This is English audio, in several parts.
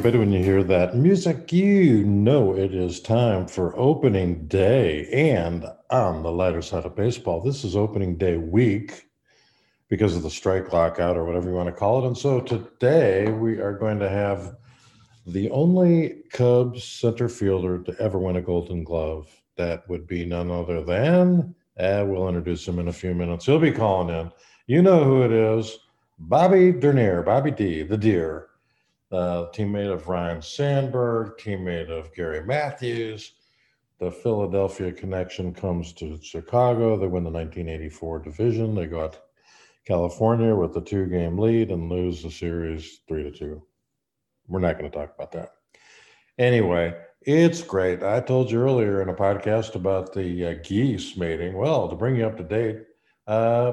Everybody, when you hear that music, you know it is time for opening day. And on the lighter side of baseball, this is opening day week because of the strike lockout or whatever you want to call it. And so today we are going to have the only Cubs center fielder to ever win a Golden Glove. That would be none other than, uh, we'll introduce him in a few minutes. He'll be calling in. You know who it is Bobby Dernier, Bobby D, the deer, uh, teammate of Ryne Sandberg, teammate of Gary Matthews. The Philadelphia connection comes to Chicago. They win the 1984 division. They got California with the two game lead and lose the series three to two. We're not going to talk about that. Anyway, it's great. I told you earlier in a podcast about the uh, geese mating. Well, to bring you up to date, uh,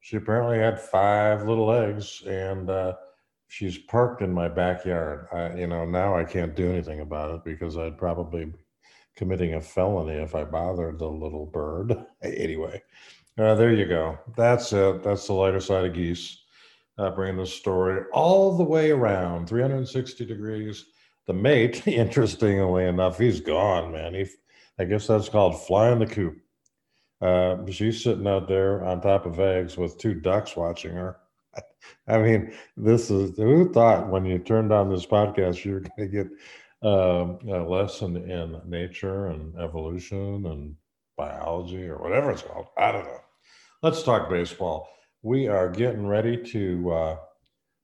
she apparently had five little eggs and uh, she's parked in my backyard. I, you know, now I can't do anything about it because I'd probably be committing a felony if I bothered the little bird. anyway, uh, there you go. That's it. That's the lighter side of geese. Uh, bringing the story all the way around 360 degrees. The mate, interestingly enough, he's gone, man. He, I guess that's called flying the coop. Uh, she's sitting out there on top of eggs with two ducks watching her. I mean, this is who thought when you turned on this podcast you're going to get um, a lesson in nature and evolution and biology or whatever it's called. I don't know. Let's talk baseball. We are getting ready to uh,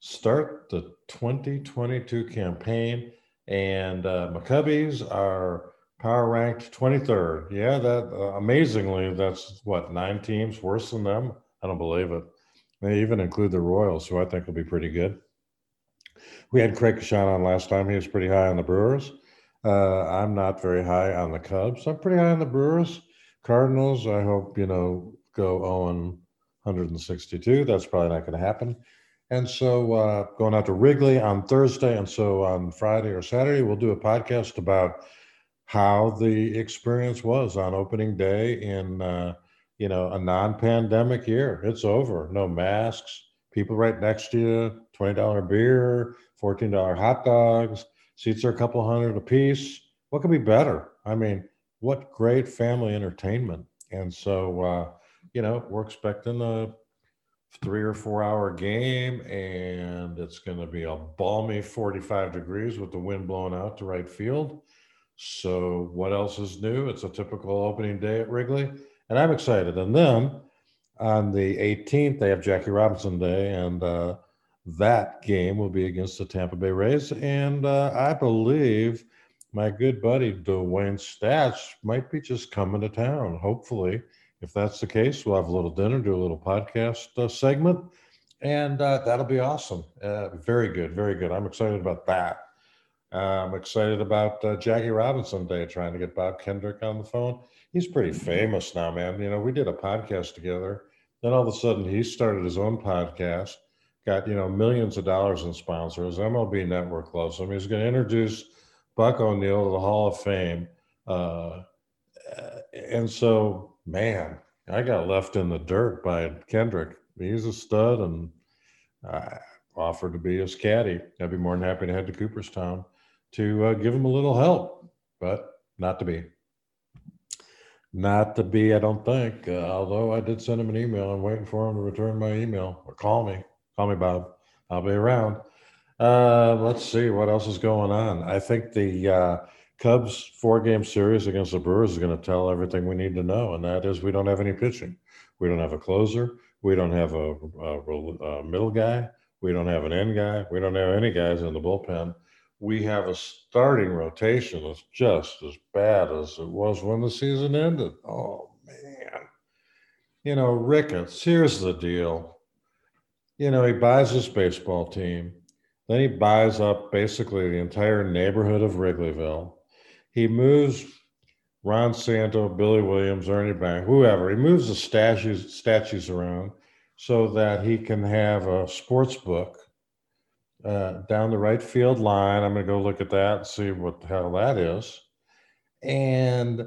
start the 2022 campaign, and uh, McCubbies are power ranked 23rd. Yeah, that uh, amazingly, that's what nine teams worse than them. I don't believe it. They even include the Royals, who I think will be pretty good. We had Craig Kashan on last time. He was pretty high on the Brewers. Uh, I'm not very high on the Cubs. I'm pretty high on the Brewers. Cardinals, I hope, you know, go 0 162. That's probably not going to happen. And so uh, going out to Wrigley on Thursday. And so on Friday or Saturday, we'll do a podcast about how the experience was on opening day in, uh, you know, a non-pandemic year. It's over. No masks. People right next to you. $20 beer, $14 hot dogs. Seats are a couple hundred a piece. What could be better? I mean, what great family entertainment. And so, uh, you know, we're expecting a three or four hour game, and it's going to be a balmy 45 degrees with the wind blowing out to right field. So, what else is new? It's a typical opening day at Wrigley, and I'm excited. And then on the 18th, they have Jackie Robinson Day, and uh, that game will be against the Tampa Bay Rays. And uh, I believe my good buddy Dwayne Stats might be just coming to town, hopefully if that's the case, we'll have a little dinner, do a little podcast uh, segment, and uh, that'll be awesome. Uh, very good, very good. I'm excited about that. I'm excited about uh, Jackie Robinson Day, trying to get Bob Kendrick on the phone. He's pretty famous now, man. You know, we did a podcast together. Then all of a sudden, he started his own podcast, got, you know, millions of dollars in sponsors. MLB Network loves him. He's going to introduce Buck O'Neil to the Hall of Fame. Uh, and so man, I got left in the dirt by Kendrick. He's a stud, and I offered to be his caddy. I'd be more than happy to head to Cooperstown to uh, give him a little help, but not to be. Not to be, I don't think. Uh, although I did send him an email. I'm waiting for him to return my email or call me. Call me, Bob. I'll be around. Uh, let's see what else is going on. I think the uh, Cubs four game series against the Brewers is going to tell everything we need to know, and that is we don't have any pitching. We don't have a closer. We don't have a, a, a middle guy. We don't have an end guy. We don't have any guys in the bullpen. We have a starting rotation that's just as bad as it was when the season ended. Oh, man. You know, Ricketts, here's the deal. You know, he buys this baseball team. Then he buys up basically the entire neighborhood of Wrigleyville he moves Ron Santo, Billy Williams, Ernie Bank, whoever. He moves the statues statues around so that he can have a sports book uh, down the right field line. I'm going to go look at that and see what the hell that is. And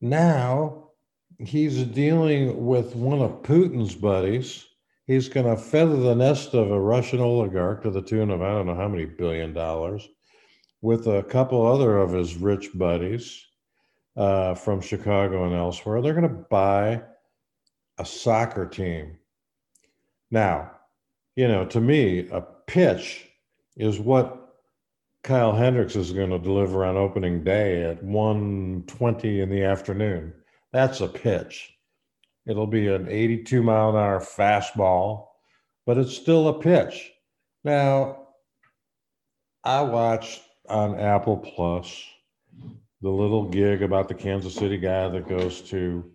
now he's dealing with one of Putin's buddies. He's going to feather the nest of a Russian oligarch to the tune of I don't know how many billion dollars, with a couple other of his rich buddies uh, from Chicago and elsewhere. They're going to buy a soccer team. Now, you know, to me, a pitch is what Kyle Hendricks is going to deliver on opening day at 1:20 in the afternoon. That's a pitch. It'll be an 82 mile an hour fastball, but it's still a pitch. Now, I watched on Apple Plus the little gig about the Kansas City guy that goes to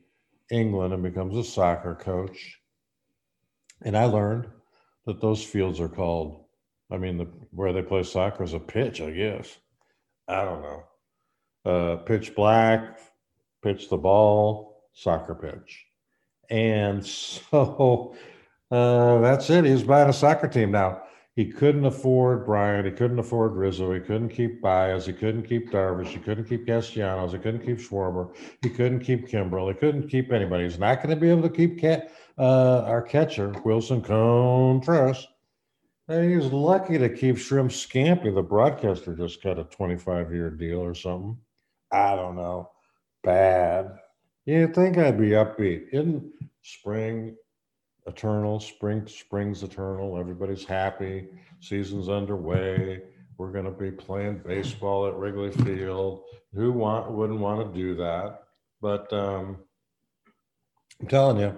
England and becomes a soccer coach. And I learned that those fields are called I mean, the, where they play soccer is a pitch, I guess. I don't know. Uh, pitch black, pitch the ball, soccer pitch. And so uh, that's it. He's buying a soccer team now. He couldn't afford Bryant. He couldn't afford Rizzo. He couldn't keep Baez. He couldn't keep Darvish. He couldn't keep Castellanos. He couldn't keep Schwarber. He couldn't keep Kimbrel. He couldn't keep anybody. He's not going to be able to keep uh, our catcher, Willson Contreras. He was lucky to keep Shrimp Scampy. The broadcaster just got a 25 year deal or something. I don't know. Bad. You'd think I'd be upbeat. In spring, eternal, spring, spring's eternal. Everybody's happy. Season's underway. We're going to be playing baseball at Wrigley Field. Who want wouldn't want to do that? But um, I'm telling you,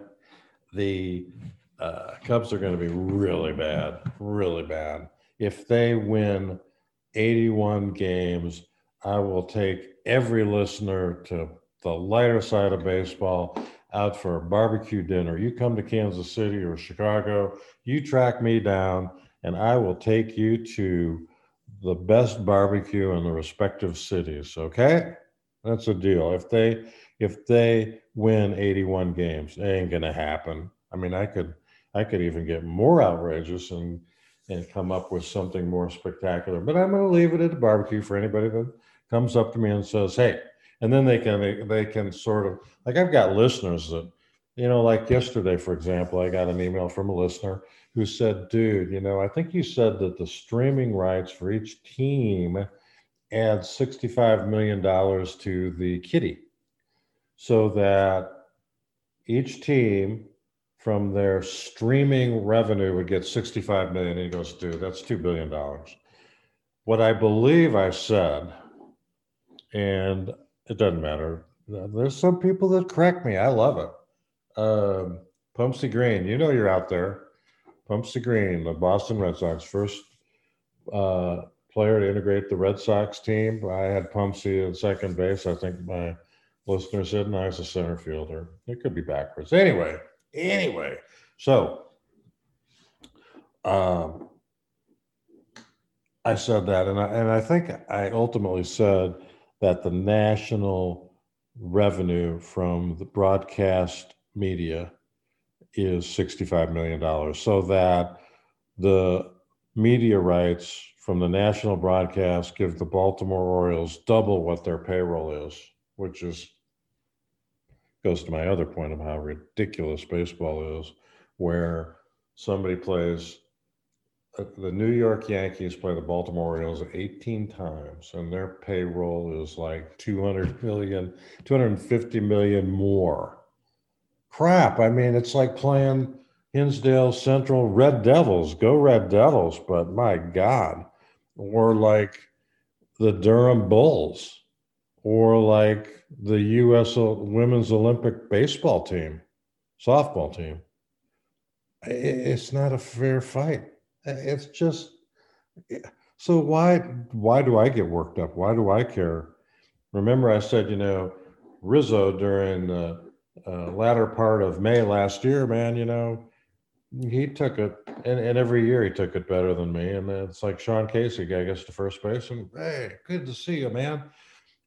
the uh, Cubs are going to be really bad, really bad. If they win 81 games, I will take every listener to the lighter side of baseball out for a barbecue dinner. You come to Kansas City or Chicago, you track me down, and I will take you to the best barbecue in the respective cities. Okay, that's a deal. If they if they win 81 games, it ain't gonna happen. I mean, I could I could even get more outrageous and and come up with something more spectacular. But I'm to leave it at the barbecue for anybody that comes up to me and says, "Hey," and then they can they, can sort of like I've got listeners that you know, like yesterday, for example, I got an email from a listener who said, "Dude, you know, I think you said that the streaming rights for each team add $65 million to the kitty so that each team from their streaming revenue would get 65 million. And he goes, dude, that's $2 billion. What I believe I said, and it doesn't matter. There's some people that correct me. I love it. Um, Pumpsie Green, you know you're out there. Pumpsie Green, the Boston Red Sox, first uh, player to integrate the Red Sox team. I had Pumpsie at second base. I think my listener said, no, he's a center fielder. It could be backwards. Anyway, Anyway, so um, I said that, and I, and I think I ultimately said that the national revenue from the broadcast media is $65 million, so that the media rights from the national broadcast give the Baltimore Orioles double what their payroll is, which is goes to my other point of how ridiculous baseball is, where somebody plays uh, the New York Yankees play the Baltimore Orioles 18 times, and their payroll is like 200 million, 250 million more. Crap. I mean, it's like playing Hinsdale Central Red Devils. Go Red Devils, but my God. Or like the Durham Bulls or like the U.S. Women's Olympic baseball team, softball team. It's not a fair fight. It's just so why why do I get worked up? Why do I care? Remember, I said you know Rizzo during the uh, latter part of May last year, man. You know he took it, and, and every year he took it better than me. And it's like Sean Casey, guy gets to first base, and hey, good to see you, man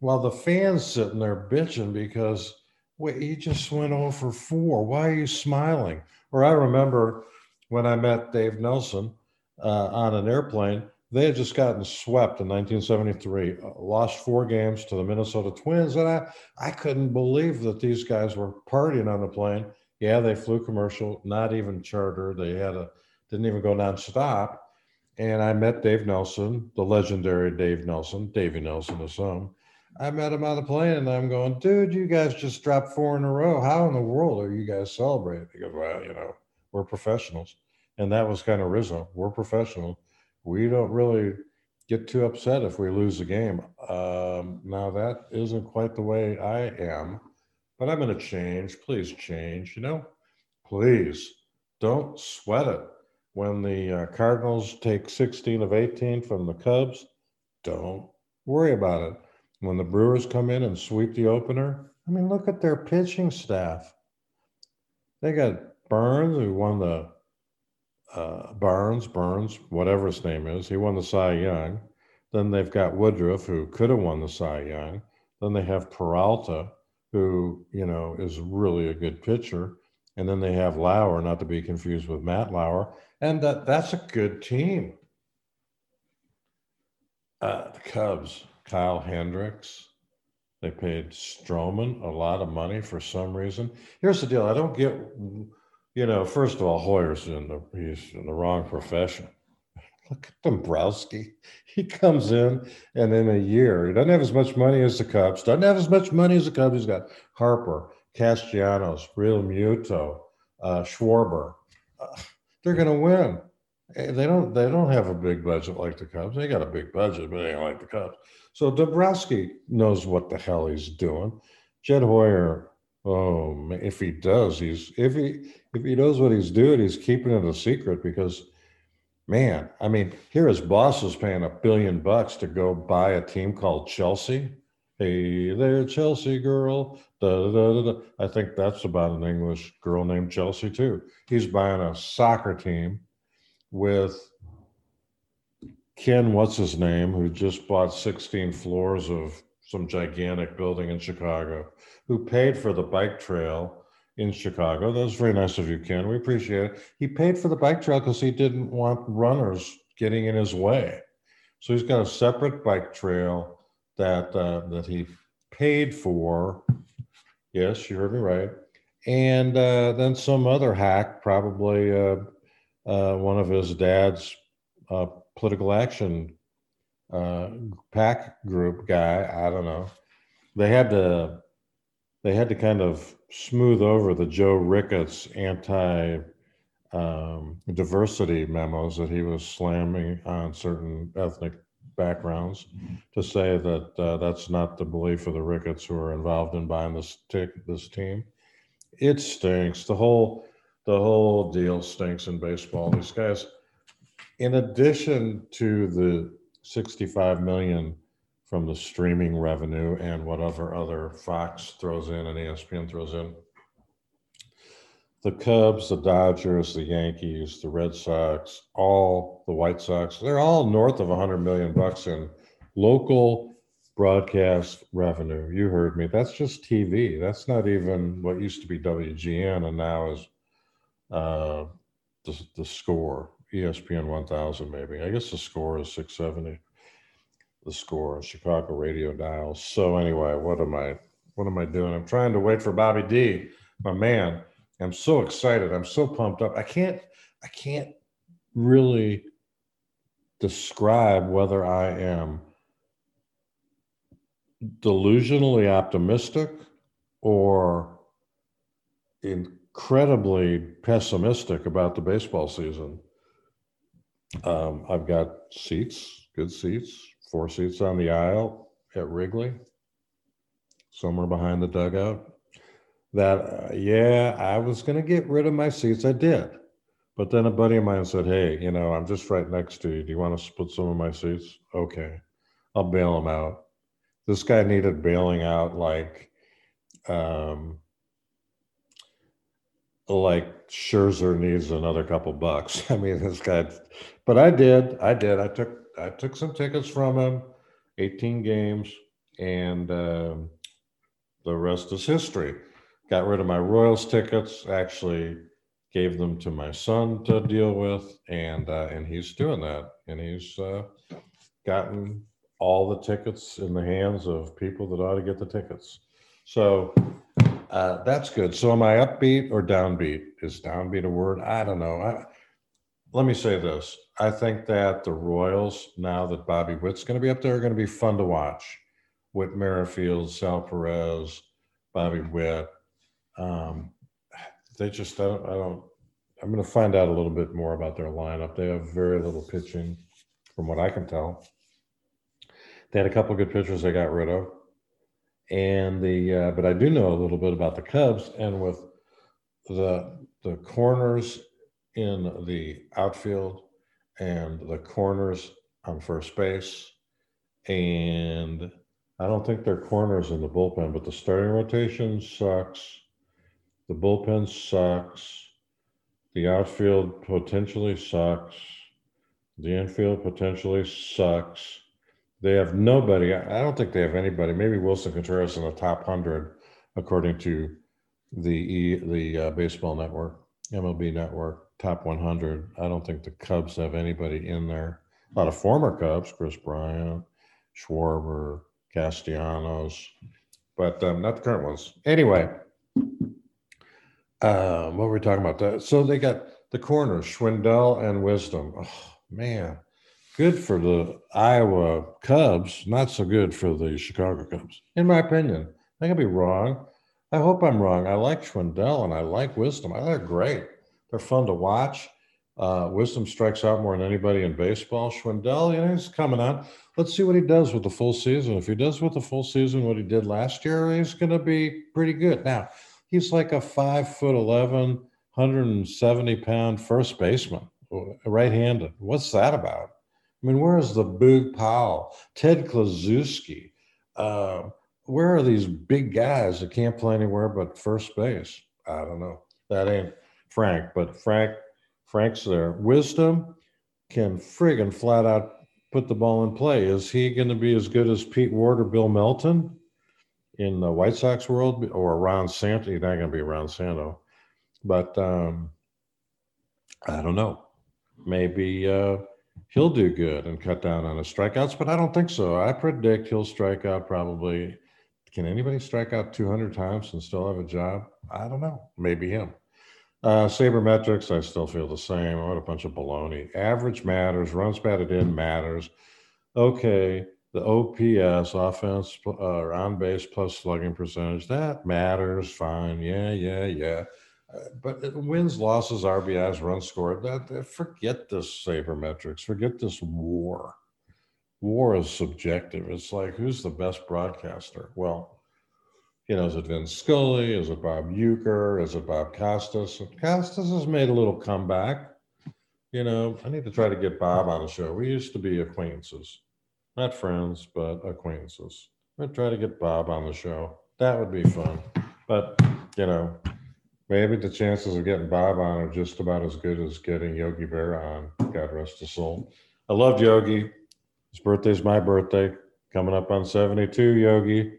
while the fans sitting there bitching because wait, he just went over four. Why are you smiling? Or I remember when I met Dave Nelson uh, on an airplane, they had just gotten swept in 1973, uh, lost four games to the Minnesota Twins, and I I couldn't believe that these guys were partying on the plane. Yeah, they flew commercial, not even charter. They had a didn't even go nonstop. And I met Dave Nelson, the legendary Dave Nelson, Davy Nelson to some. I met him on the plane and I'm going, dude, you guys just dropped four in a row. How in the world are you guys celebrating? He goes, well, you know, we're professionals. And that was kind of Rizzo. We're professional. We don't really get too upset if we lose a game. Um, now that isn't quite the way I am, but I'm going to change. Please change. You know, please don't sweat it. When the uh, Cardinals take 16 of 18 from the Cubs, don't worry about it. When the Brewers come in and sweep the opener, I mean, look at their pitching staff. They got Burnes, who won the uh, Barnes, Burnes, whatever his name is. He won the Cy Young. Then they've got Woodruff, who could have won the Cy Young. Then they have Peralta, who, you know, is really a good pitcher. And then they have Lauer, not to be confused with Matt Lauer. And that, that's a good team. Uh, the Cubs, Kyle Hendricks. They paid Stroman a lot of money for some reason. Here's the deal I don't get you know, first of all, Hoyer's in the he's in the wrong profession. Look at Dombrowski. He comes in and in a year, he doesn't have as much money as the Cubs, doesn't have as much money as the Cubs. He's got Harper, Castellanos, Realmuto, uh, Schwarber. Uh, they're gonna win. Eh, They don't they don't have a big budget like the Cubs. They got a big budget, but they don't like the Cubs. So Dombrowski knows what the hell he's doing. Jed Hoyer, oh if he does, he's if he if he knows what he's doing, he's keeping it a secret because, man, I mean, here his boss is paying a billion bucks to go buy a team called Chelsea. Hey there, Chelsea girl. Da, da, da. I think that's about an English girl named Chelsea too. He's buying a soccer team with Ken, what's his name, who just bought 16 floors of some gigantic building in Chicago, who paid for the bike trail in Chicago. That was very nice of you, Ken. We appreciate it. He paid for the bike trail because he didn't want runners getting in his way. So he's got a separate bike trail that uh, that he paid for. Yes, you heard me right. And uh, then some other hack, probably uh, uh, one of his dad's uh, political action uh, pack group guy. I don't know. They had to they had to kind of smooth over the Joe Ricketts anti um, diversity memos that he was slamming on certain ethnic backgrounds to say that uh, that's not the belief of the Ricketts who are involved in buying this tick this team. It stinks. The whole the whole deal stinks in baseball. These guys, in addition to the 65 million from the streaming revenue and whatever other Fox throws in and ESPN throws in. The Cubs, the Dodgers, the Yankees, the Red Sox, all the White Sox, they're all north of 100 million bucks in local broadcast revenue. You heard me. That's just TV. That's not even what used to be WGN and now is uh, the, the score, ESPN 1000, maybe. I guess the score is 670 the score chicago radio dials so anyway what am i what am i doing? I'm trying to wait for bobby d my man. I'm so excited. I'm so pumped up. I can't i can't really describe whether i am delusionally optimistic or incredibly pessimistic about the baseball season. Um, i've got seats good seats four seats on the aisle at Wrigley, somewhere behind the dugout. That, uh, yeah, I was going to get rid of my seats. I did. But then a buddy of mine said, Hey, you know, I'm just right next to you. Do you want to split some of my seats? Okay. I'll bail him out. This guy needed bailing out like, um, like Scherzer needs another couple bucks. I mean, this guy, but I did. I did. I took I took some tickets from him, 18 games, and um, the rest is history. Got rid of my Royals tickets. Actually, gave them to my son to deal with, and uh, and he's doing that, and he's uh, gotten all the tickets in the hands of people that ought to get the tickets. So uh, that's good. So am I upbeat or downbeat? Is downbeat a word? I don't know. I, let me say this. I think that the Royals, now that Bobby Witt's going to be up there, are going to be fun to watch. Whit Merrifield, Sal Perez, Bobby Witt. Um, they just, I don't, I don't, I'm going to find out a little bit more about their lineup. They have very little pitching, from what I can tell. They had a couple good pitchers they got rid of, and the uh, but I do know a little bit about the Cubs and with the the corners in the outfield and the corners on first base, and I don't think they're corners in the bullpen, but the starting rotation sucks. The bullpen sucks. The outfield potentially sucks. The infield potentially sucks. They have nobody. I don't think they have anybody. Maybe Willson Contreras in the top hundred, according to the the uh, Baseball Network, MLB Network, top 100. I don't think the Cubs have anybody in there. A lot of former Cubs, Kris Bryant, Schwarber, Castellanos, but um, not the current ones. Anyway, uh, what were we talking about? So they got the corners, Schwindel and Wisdom. Oh, man, good for the Iowa Cubs, not so good for the Chicago Cubs, in my opinion. I could be wrong. I hope I'm wrong. I like Schwindel and I like Wisdom. I think they're great. They're fun to watch. Uh, Wisdom strikes out more than anybody in baseball. Schwindel, you know, he's coming on. Let's see what he does with the full season. If he does with the full season what he did last year, he's going to be pretty good. Now, he's like a five foot 11, 170 pound first baseman, right handed. What's that about? I mean, where is the Boog Powell, Ted Kluszewski? Uh, where are these big guys that can't play anywhere but first base? I don't know. That ain't Frank, but Frank, Frank's there. Wisdom can friggin' flat out put the ball in play. Is he going to be as good as Pete Ward or Bill Melton? in the White Sox world or Ron Santo. He's not going to be Ron Santo, but um, I don't know. Maybe uh, he'll do good and cut down on his strikeouts, but I don't think so. I predict he'll strike out probably. Can anybody strike out 200 times and still have a job? I don't know. Maybe him. Uh, sabermetrics, I still feel the same. What a bunch of baloney. Average matters. Runs batted in matters. Okay the OPS, offense uh, on base plus slugging percentage, that matters. Fine. Yeah, yeah, yeah. Uh, but wins, losses, RBIs, runs scored, that, that forget this sabermetrics. Forget this war. War is subjective. It's like, who's the best broadcaster? Well, you know, is it Vin Scully? Is it Bob Uecker? Is it Bob Costas? Costas has made a little comeback. You know, I need to try to get Bob on the show. We used to be acquaintances not friends, but acquaintances. I'd try to get Bob on the show. That would be fun. But, you know, maybe the chances of getting Bob on are just about as good as getting Yogi Berra on. God rest his soul. I loved Yogi. His birthday's my birthday. Coming up on 72, Yogi.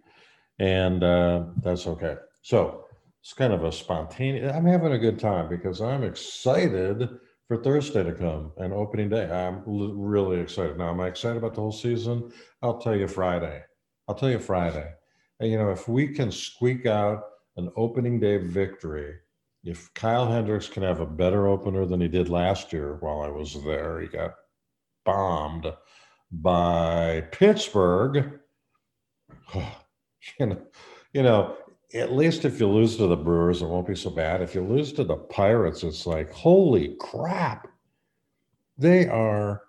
And uh, that's okay. So it's kind of a spontaneous, I'm having a good time because I'm excited for Thursday to come and opening day. I'm really excited. Now, am I excited about the whole season? I'll tell you Friday. I'll tell you Friday. And, you know, if we can squeak out an opening day victory, if Kyle Hendricks can have a better opener than he did last year while I was there, he got bombed by Pittsburgh. you know, you know, at least if you lose to the Brewers, it won't be so bad. If you lose to the Pirates, it's like, holy crap. They are,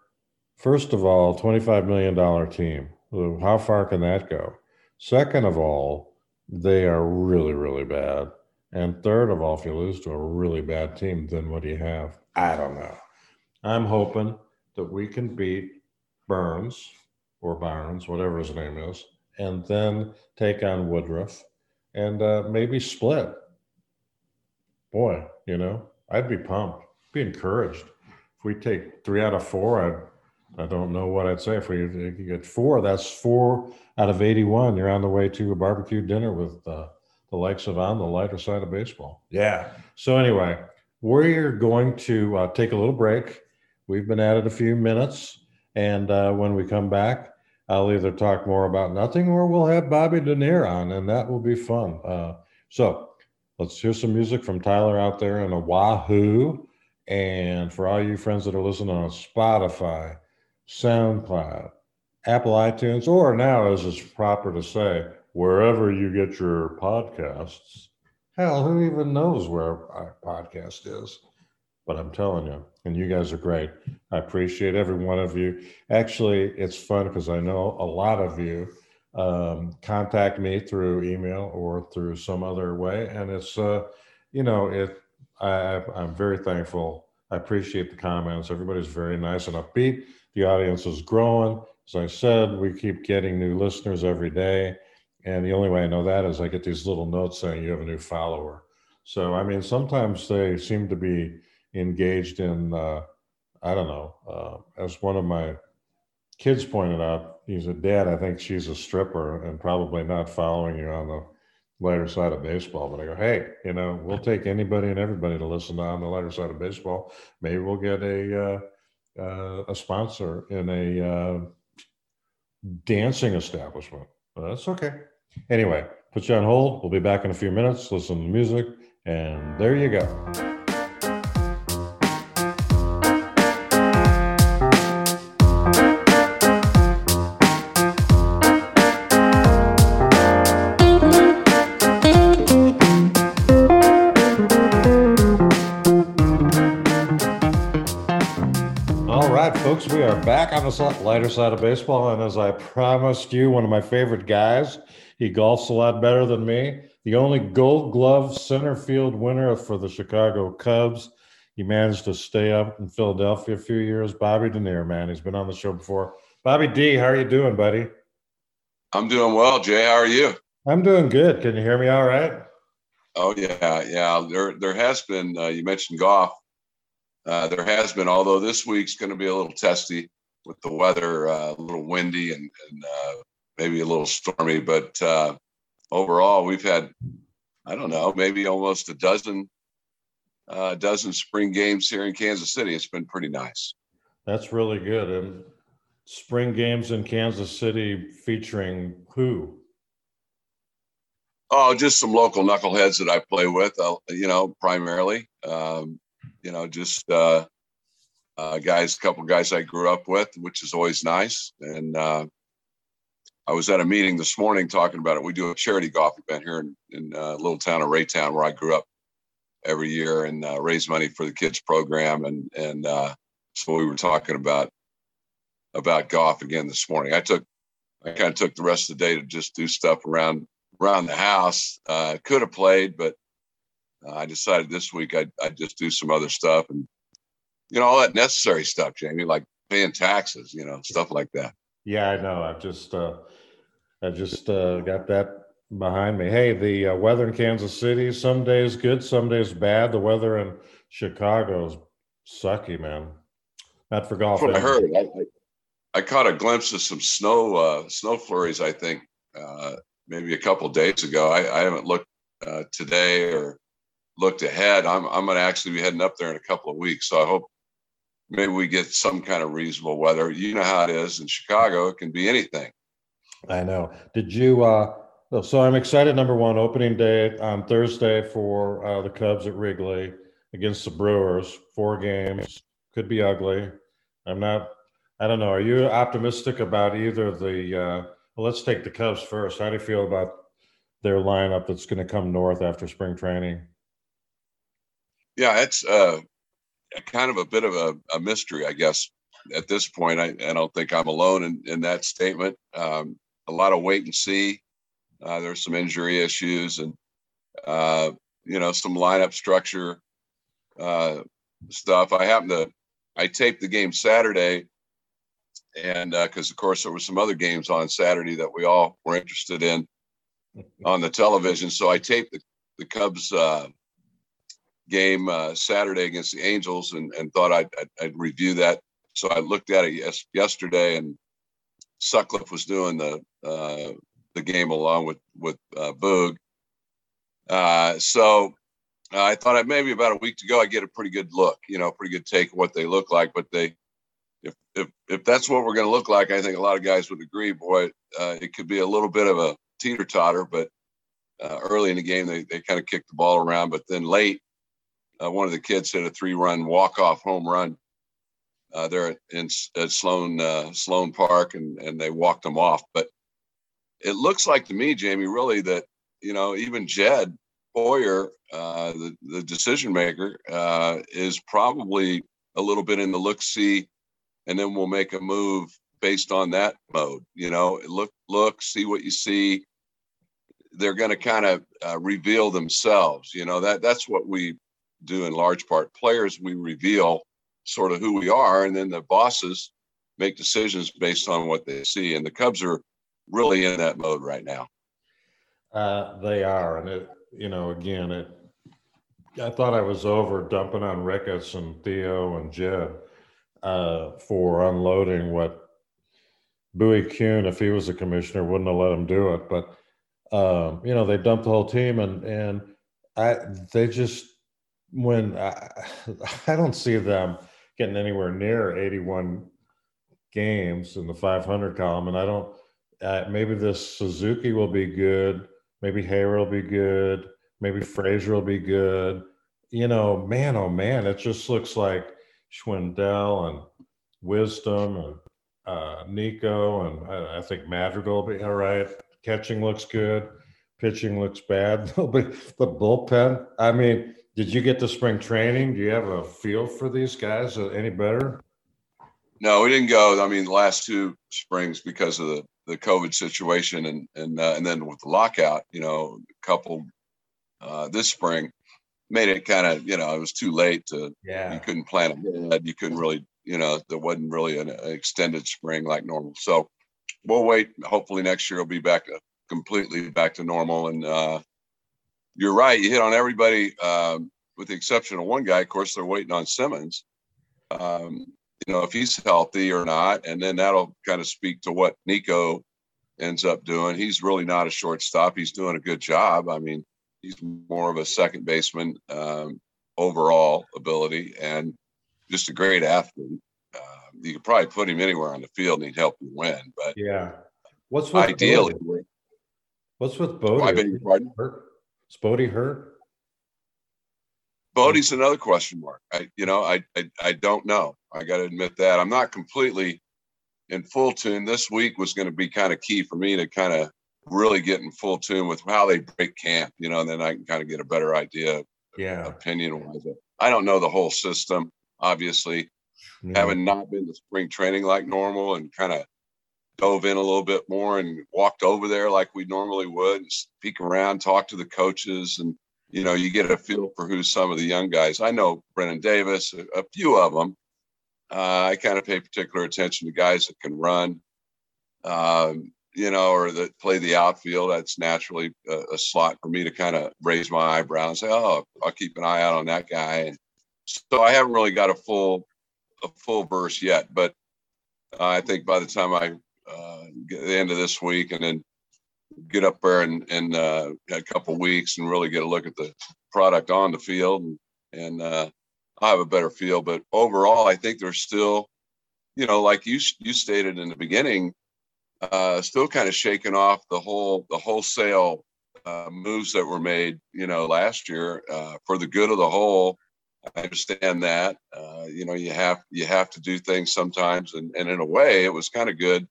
first of all, $25 million team. How far can that go? Second of all, they are really, really bad. And third of all, if you lose to a really bad team, then what do you have? I don't know. I'm hoping that we can beat Burnes or Barnes, whatever his name is, and then take on Woodruff and uh, maybe split. Boy, you know, I'd be pumped, be encouraged. If we take three out of four, I I don't know what I'd say. If we, if you get four, that's four out of 81. You're on the way to a barbecue dinner with uh, the likes of on the lighter side of baseball. Yeah. So anyway, we're going to uh, take a little break. We've been at it a few minutes, and uh, when we come back, I'll either talk more about nothing or we'll have Bobby Dernier on, and that will be fun. Uh, so Let's hear some music from Tyler out there in Oahu. And for all you friends that are listening on Spotify, SoundCloud, Apple iTunes, or now, as it's proper to say, wherever you get your podcasts. Hell, who even knows where our podcast is? But I'm telling you, and you guys are great. I appreciate every one of you. Actually, it's fun because I know a lot of you um, contact me through email or through some other way, and it's uh, you know it. I, I'm very thankful. I appreciate the comments. Everybody's very nice and upbeat. The audience is growing. As I said, we keep getting new listeners every day. And the only way I know that is I get these little notes saying you have a new follower. So, I mean, sometimes they seem to be engaged in, uh, I don't know, uh, as one of my kids pointed out, he said, Dad, I think she's a stripper and probably not following you on the lighter side of baseball. But I go, hey, you know, we'll take anybody and everybody to listen to on the lighter side of baseball. Maybe we'll get a, uh, uh, a sponsor in a uh, dancing establishment. But that's okay. Anyway, put you on hold. We'll be back in a few minutes, listen to the music, and there you go. Folks. We are back on the lighter side of baseball. And as I promised you, one of my favorite guys, he golfs a lot better than me. The only gold glove center field winner for the Chicago Cubs. He managed to stay up in Philadelphia a few years. Bobby Dernier, man. He's been on the show before. Bobby D, how are you doing, buddy? I'm doing well, Jay. How are you? I'm doing good. Can you hear me all right? Oh yeah, yeah. There, there has been. Uh, you mentioned golf. Uh, there has been, although this week's going to be a little testy with the weather, uh, a little windy and, and uh, maybe a little stormy. But uh, overall, we've had, I don't know, maybe almost a dozen, uh, dozen spring games here in Kansas City. It's been pretty nice. That's really good. And spring games in Kansas City featuring who? Oh, just some local knuckleheads that I play with, you know, primarily. Um, you know, just uh, uh, guys, a couple guys I grew up with, which is always nice. And uh, I was at a meeting this morning talking about it. We do a charity golf event here in, in uh, little town of Raytown where I grew up every year and uh, raise money for the kids program. And and uh, so we were talking about about golf again this morning. I took I kind of took the rest of the day to just do stuff around around the house. Uh, could have played, but uh, I decided this week I'd, I'd just do some other stuff and, you know, all that necessary stuff, Jamie, like paying taxes, you know, stuff like that. Yeah, I know. I've just, uh, I just uh, got that behind me. Hey, the uh, weather in Kansas City, some days good, some days bad. The weather in Chicago is sucky, man. Not for golf. I heard. I, I, I, caught a glimpse of some snow, uh, snow flurries. I think uh, maybe a couple days ago. I, I haven't looked uh, today or looked ahead, I'm I'm going to actually be heading up there in a couple of weeks. So I hope maybe we get some kind of reasonable weather. You know how it is in Chicago; it can be anything. I know. Did you? uh So I'm excited. Number one, opening day on Thursday for uh, the Cubs at Wrigley against the Brewers. Four games could be ugly. I'm not. I don't know. Are you optimistic about either the? Uh, well, let's take the Cubs first. How do you feel about their lineup that's going to come north after spring training? Yeah, it's uh, kind of a bit of a, a, mystery, I guess. At this point, I, I don't think I'm alone in, in that statement. Um, a lot of wait and see. Uh, there's some injury issues and uh, you know some lineup structure uh, stuff. I happen to I taped the game Saturday, and because uh, of course there were some other games on Saturday that we all were interested in on the television. So I taped the, the Cubs uh, game uh, Saturday against the Angels and, and thought I'd, I'd, I'd, review that. So I looked at it yes, yesterday, and Sutcliffe was doing the uh, the game along with with uh, Boog. Uh, so I thought I'd maybe about a week to go, I get a pretty good look, you know, pretty good take of what they look like. But they, if if if that's what we're going to look like, I think a lot of guys would agree. Boy, uh, it could be a little bit of a teeter totter, but uh, early in the game, they, they kind of kicked the ball around, but then late, uh, one of the kids hit a three run walk off home run uh, there in at Sloan uh, Sloan Park, and and they walked them off. But it looks like to me, Jamie, really that you know even Jed Hoyer, uh, the the decision maker, uh, is probably a little bit in the look see, and then we'll make a move based on that mode. You know, look look see what you see. They're going to kind of uh, reveal themselves. You know that that's what we do in large part. Players we reveal sort of who we are, and then the bosses make decisions based on what they see. And the Cubs are really in that mode right now. Uh, they are, and it, you know, again, it. I thought I was over dumping on Ricketts and Theo and Jed uh, for unloading what Bowie Kuhn, if he was a commissioner, wouldn't have let him do it. But um, you know, they dumped the whole team, and and I they just when I, I don't see them getting anywhere near 81 games in the 500 column. And I don't, uh, maybe this Suzuki will be good. Maybe Hayward will be good. Maybe Frazier will be good. You know, man, oh man, it just looks like Schwindel and Wisdom and uh, Nico and I, I think Madrigal will be all right. Catching looks good. Pitching looks bad. but the bullpen. I mean, did you get to spring training? Do you have a feel for these guys any better? No, we didn't go. I mean, the last two springs because of the, the COVID situation and and uh, and then with the lockout, you know, a couple uh, this spring made it kind of you know it was too late to yeah you couldn't plan ahead you couldn't really you know there wasn't really an, extended spring like normal so we'll wait hopefully next year we'll be back to, completely back to normal and uh, you're right. You hit on everybody, um, with the exception of one guy. Of course, they're waiting on Simmons. Um, you know, if he's healthy or not, and then that'll kind of speak to what Nico ends up doing. He's really not a shortstop. He's doing a good job. I mean, he's more of a second baseman um, overall ability and just a great athlete. Uh, you could probably put him anywhere on the field and he'd help you win. But yeah, what's with ideally? What's with Bowie? I beg pardon. Spody hurt? Bote's another question mark. I, you know, I, I, I don't know. I got to admit that I'm not completely in full tune. This week was going to be kind of key for me to kind of really get in full tune with how they break camp. You know, and then I can kind of get a better idea. Yeah. Opinion wise, I don't know the whole system. Obviously, yeah. having not been to spring training like normal and kind of dove in a little bit more and walked over there like we normally would and speak around, talk to the coaches, and you know, you get a feel for who some of the young guys. I know Brennen Davis, a, a few of them. Uh, I kind of pay particular attention to guys that can run, um, you know, or that play the outfield. That's naturally a, a slot for me to kind of raise my eyebrow and say, "Oh, I'll keep an eye out on that guy." And so I haven't really got a full a full verse yet, but uh, I think by the time I uh, the end of this week and then get up there in, in uh, a couple weeks and really get a look at the product on the field and, and uh, I have a better feel. But overall, I think there's still, you know, like you you stated in the beginning, uh, still kind of shaking off the whole the wholesale uh, moves that were made, you know, last year uh, for the good of the whole. I understand that. Uh, you know, you have you have to do things sometimes, and, and in a way, it was kind of good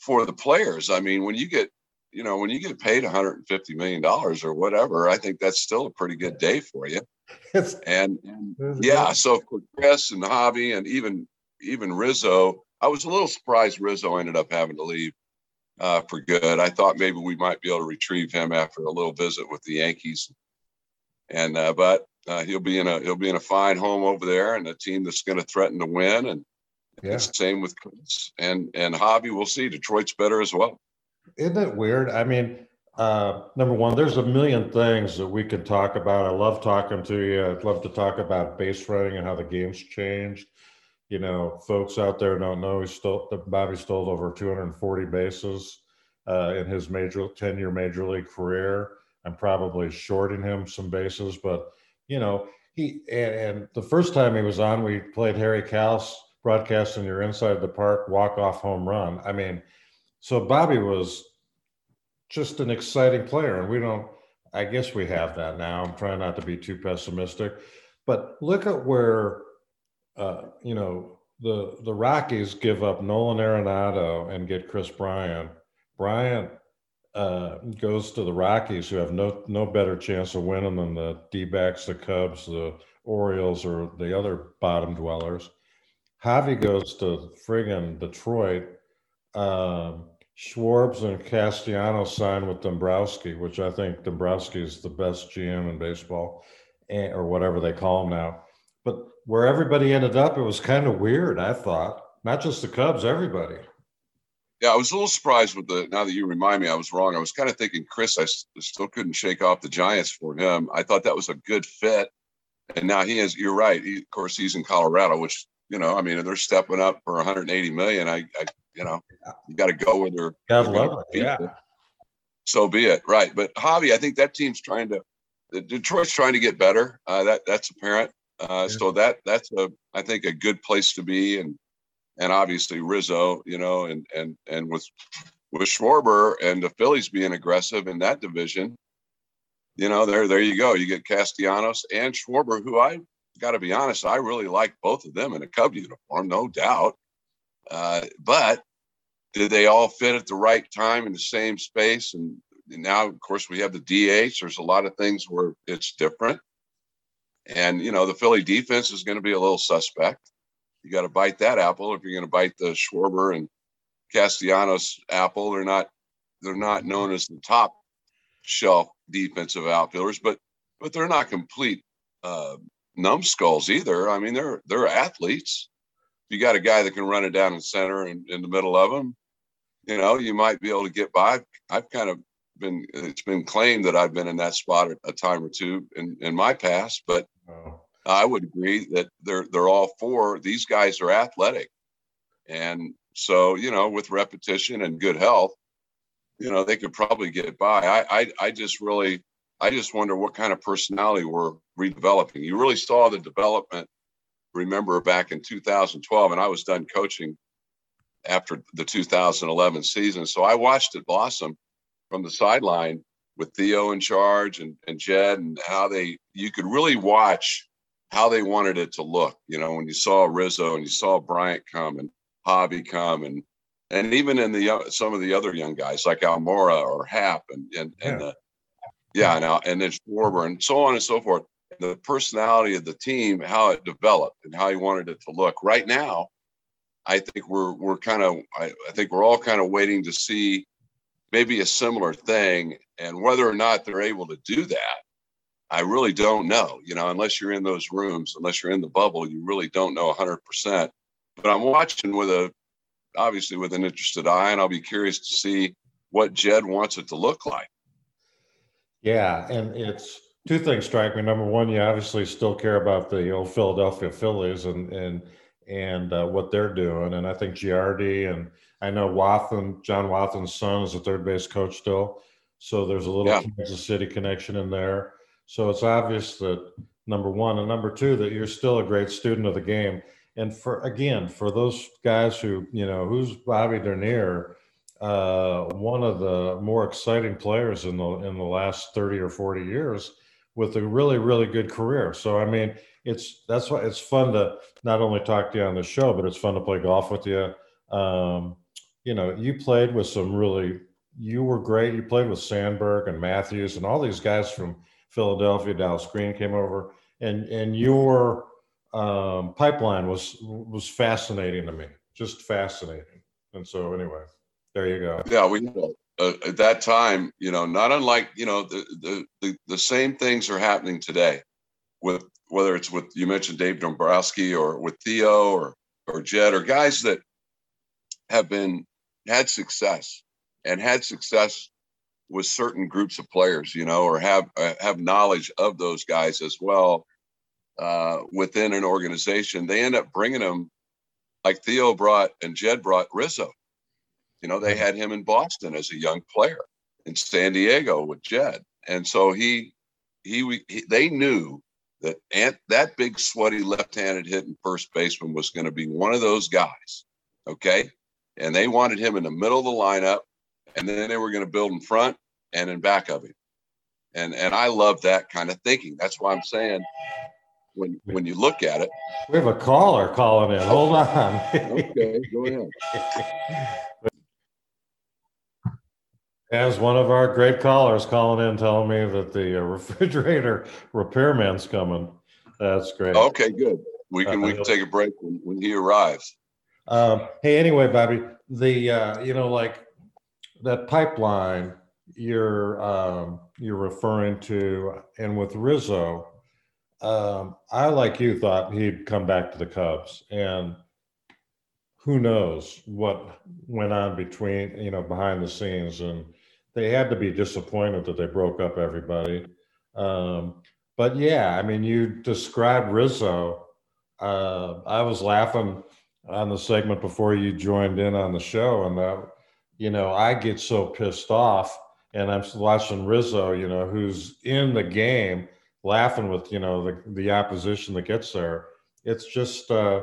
for the players. I mean, when you get, you know, when you get paid 150 million dollars or whatever, I think that's still a pretty good day for you. and, and yeah, so for Kris and Javy and even even Rizzo, I was a little surprised Rizzo ended up having to leave uh, for good. I thought maybe we might be able to retrieve him after a little visit with the Yankees. And uh, but uh, he'll be in a he'll be in a fine home over there and a team that's going to threaten to win and yeah. It's the Same with Kris and and Javy. We'll see. Detroit's better as well. Isn't it weird? I mean, uh, number one, there's a million things that we could talk about. I love talking to you. I'd love to talk about base running and how the game's changed. You know, folks out there don't know he stole Bobby stole over 240 bases uh, in his major 10 year major league career. I'm probably shorting him some bases, but you know, he and, and the first time he was on, we played Harry Kalas broadcasting your inside the park walk off home run. I mean, so Bobby was just an exciting player. And we don't, I guess we have that now. I'm trying not to be too pessimistic, but look at where, uh, you know, the the Rockies give up Nolan Arenado and get Kris Bryant. Bryant uh, goes to the Rockies, who have no no better chance of winning than the D-backs, the Cubs, the Orioles, or the other bottom dwellers. Javy goes to friggin' Detroit. Um, Schwartz and Castellanos signed with Dombrowski, which I think Dombrowski is the best GM in baseball, and, or whatever they call him now. But where everybody ended up, it was kind of weird. I thought, not just the Cubs, everybody. Yeah, I was a little surprised with the. Now that you remind me, I was wrong. I was kind of thinking Kris. I still couldn't shake off the Giants for him. I thought that was a good fit, and now he is. You're right. He, of course, he's in Colorado, which you know, I mean, they're stepping up for 180 million. I, I you know, you got to go. God love it. Yeah. So be it. Right, but Javy, I think that team's trying to. Detroit's trying to get better. Uh, that that's apparent. Uh, yeah. So that that's a I think a good place to be, and and obviously Rizzo, you know, and and and with with Schwarber and the Phillies being aggressive in that division, you know, there there you go. You get Castellanos and Schwarber, who I got to be honest, I really like both of them in a Cub uniform, no doubt. Uh, but did they all fit at the right time in the same space? And now, of course, we have the DH. There's a lot of things where it's different. And, you know, the Philly defense is going to be a little suspect. You got to bite that apple if you're going to bite the Schwarber and Castellanos apple. They're not they're not known as the top shelf defensive outfielders, but but they're not complete uh, numbskulls either. I mean, they're they're athletes. You got a guy that can run it down in center and in the middle of them. You know, you might be able to get by. I've kind of been. It's been claimed that I've been in that spot a time or two in in my past, but oh. I would agree that they're they're all four. These guys are athletic, and so you know, with repetition and good health, you know, they could probably get by. I I, I just really I just wonder what kind of personality we're redeveloping. You really saw the development, remember, back in 2012, and I was done coaching after the 2011 season. So I watched it blossom from the sideline with Theo in charge and, and Jed and how they, you could really watch how they wanted it to look. You know, when you saw Rizzo and you saw Bryant come and Javy come and, and even in the uh, some of the other young guys like Almora or Happ and and, yeah. and yeah, now and then Schwarber and so on and so forth. The personality of the team, how it developed, and how he wanted it to look. Right now, I think we're we're kind of I, I think we're all kind of waiting to see maybe a similar thing, and whether or not they're able to do that, I really don't know. You know, unless you're in those rooms, unless you're in the bubble, you really don't know 100. percent But I'm watching with a obviously with an interested eye, and I'll be curious to see what Jed wants it to look like. Yeah, and it's two things strike me. Number one, you obviously still care about the old Philadelphia Phillies and and and uh, what they're doing, and I think Girardi and I know Wathan, John Wathan's son is a third base coach still, so there's a little yeah. Kansas City connection in there. So it's obvious that number one and number two that you're still a great student of the game. And for again, for those guys who you know, who's Bobby Dernier uh, one of the more exciting players in the in the last 30 or 40 years with a really really good career. So i mean it's that's why it's fun to not only talk to you on the show but it's fun to play golf with you. Um, you know you played with some really you were great. You played with sandberg and matthews and all these guys from philadelphia dallas green came over. And and your um, pipeline was was fascinating to me just fascinating. And so anyway there you go. Yeah, we uh, at that time, you know, not unlike you know the, the the the same things are happening today, with whether it's with you mentioned Dave Dombrowski or with Theo or or Jed or guys that have been had success and had success with certain groups of players, you know, or have uh, have knowledge of those guys as well uh, within an organization. They end up bringing them, like Theo brought and Jed brought Rizzo you know, they had him in Boston as a young player, in San Diego with Jed, and so he, he, he they knew that Ant, that big sweaty left-handed hitting first baseman was going to be one of those guys. Okay, and they wanted him in the middle of the lineup, and then they were going to build in front and in back of him. And and I love that kind of thinking. That's why I'm saying when when you look at it. We have a caller calling in. Hold on. okay, go ahead. As one of our great callers calling in, telling me that the uh, refrigerator repairman's coming. That's great. Okay, good. We can we can take a break when, when he arrives. Um, hey, anyway, Bobby, the uh, you know like that pipeline you're um, you're referring to, and with Rizzo, um, I like you thought he'd come back to the Cubs, and who knows what went on between you know behind the scenes, and they had to be disappointed that they broke up everybody. Um, but yeah, I mean, you described Rizzo. Uh, I was laughing on the segment before you joined in on the show, and that you know I get so pissed off, and I'm watching Rizzo, you know, who's in the game, laughing with you know the the opposition that gets there. It's just. Uh,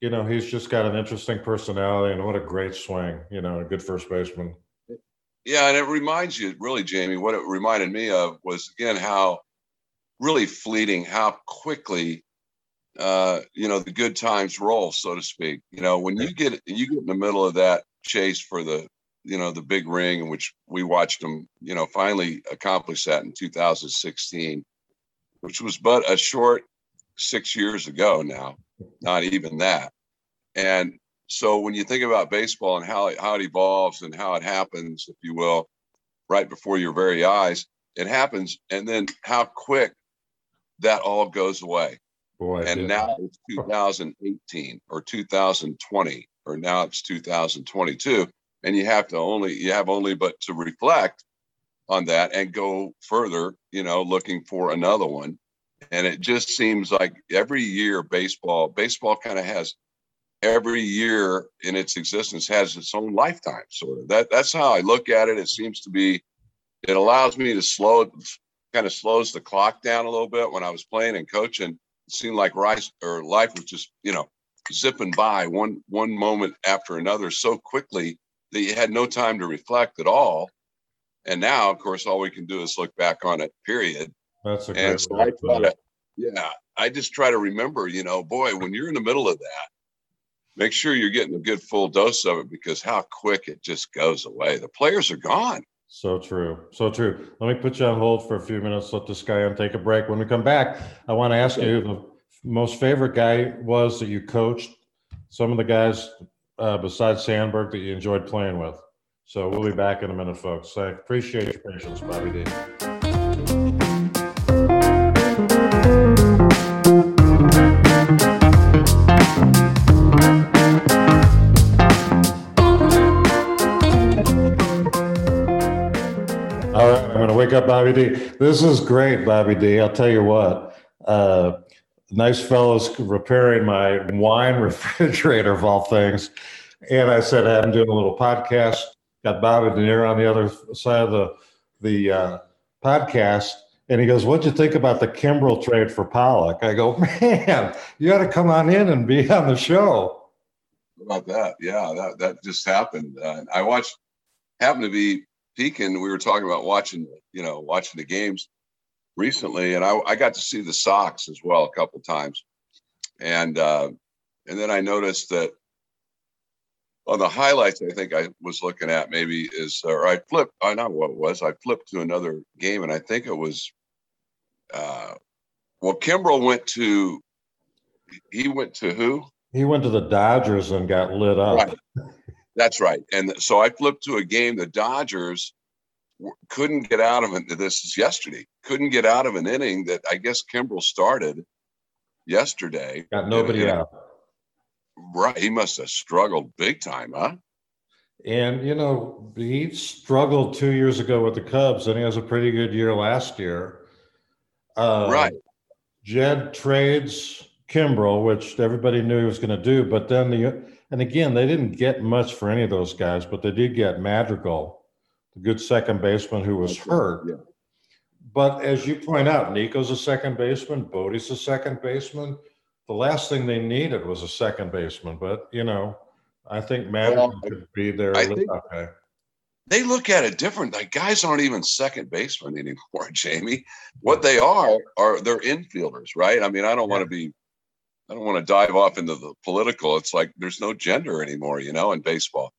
you know, he's just got an interesting personality and what a great swing, you know, a good first baseman. Yeah, and it reminds you, really, Jamie, what it reminded me of was again how really fleeting, how quickly uh, you know the good times roll, so to speak. You know, when you get you get in the middle of that chase for the you know the big ring, in which we watched them, you know, finally accomplish that in 2016, which was but a short six years ago now, not even that. And so when you think about baseball and how it, how it evolves and how it happens, if you will, right before your very eyes, it happens, and then how quick that all goes away. Boy, and now it's 2018 or 2020 or now it's 2022 and you have to only you have only but to reflect on that and go further you know looking for another one and it just seems like every year baseball baseball kind of has every year in its existence has its own lifetime sort of. That that's how i look at it. It seems to be it allows me to slow kind of slows the clock down a little bit. When i was playing and coaching it seemed like rice or life was just you know zipping by one one moment after another so quickly that you had no time to reflect at all. And now of course all we can do is look back on it period. That's a and so I try to, yeah i just try to remember you know boy when you're in the middle of that make sure you're getting a good full dose of it because how quick it just goes away. The players are gone. So true. So true. Let me put you on hold for a few minutes. Let this guy on take a break. When we come back, I want to ask okay. you the most favorite guy was that you coached, some of the guys uh, besides Sandberg that you enjoyed playing with. So we'll be back in a minute, folks. I appreciate your patience, Bobby D. Bobby D. This is great, Bobby D. I'll tell you what. Uh, nice fellows repairing my wine refrigerator of all things. And I said, I'm doing a little podcast. Got Bobby De Niro on the other side of the the uh, podcast. And he goes, What'd you think about the Kimbrel trade for Pollock? I go, Man, you got to come on in and be on the show. About that. Yeah, that, that just happened. Uh, I watched, happened to be Pekin, we were talking about watching, you know, watching the games recently, and I, I got to see the Sox as well a couple times, and uh, and then I noticed that on the highlights, I think I was looking at maybe is, or I flipped, I know what it was. I flipped to another game, and I think it was, uh, well, Kimbrel went to, he went to who? He went to the Dodgers and got lit up. Right. That's right. And so I flipped to a game. The Dodgers couldn't get out of it. This is yesterday. Couldn't get out of an inning that I guess Kimbrel started yesterday. Got nobody and, out. Right. He must have struggled big time, huh? And you know, he struggled two years ago with the Cubs, and he has a pretty good year last year. Uh, right. Jed trades Kimbrel, which everybody knew he was going to do, but then the and again, they didn't get much for any of those guys, but they did get Madrigal, the good second baseman who was hurt. Yeah. But as you point out, Nico's a second baseman, Bote's a second baseman. The last thing they needed was a second baseman, but you know, I think Madrigal well, could be there. I think, they look at it different. Like guys aren't even second baseman anymore, Jamie. What they are are they're infielders, right? I mean, I don't yeah. want to be, I don't want to dive off into the political. It's like there's no gender anymore, you know, in baseball.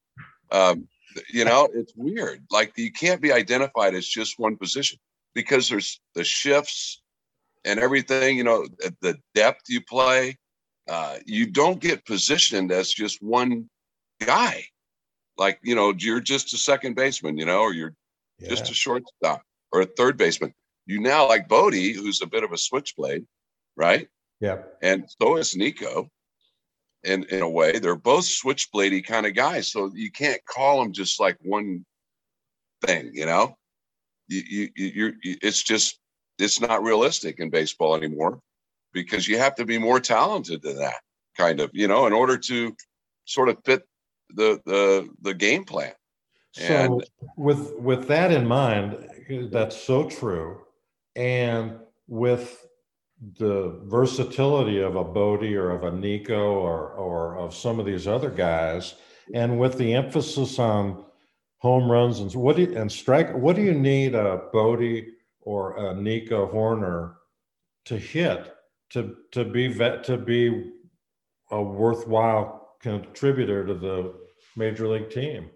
Um, you know, it's weird. Like you can't be identified as just one position because there's the shifts and everything. You know, the depth you play. Uh, you don't get positioned as just one guy like you know you're just a second baseman you know or you're yeah. just a shortstop or a third baseman you now like Bote, who's a bit of a switchblade right yeah. And so is Nico in in a way. They're both switchbladey kind of guys so you can't call them just like one thing you know? You, you you're it's just it's not realistic in baseball anymore because you have to be more talented than that kind of you know in order to sort of fit the the the game plan. And so with with that in mind, that's so true, and with the versatility of a Bote or of a Nico or or of some of these other guys, and with the emphasis on home runs and what do you, and strike, what do you need a Bote or a Nico Hoerner to hit to to be vet to be a worthwhile contributor to the major league team.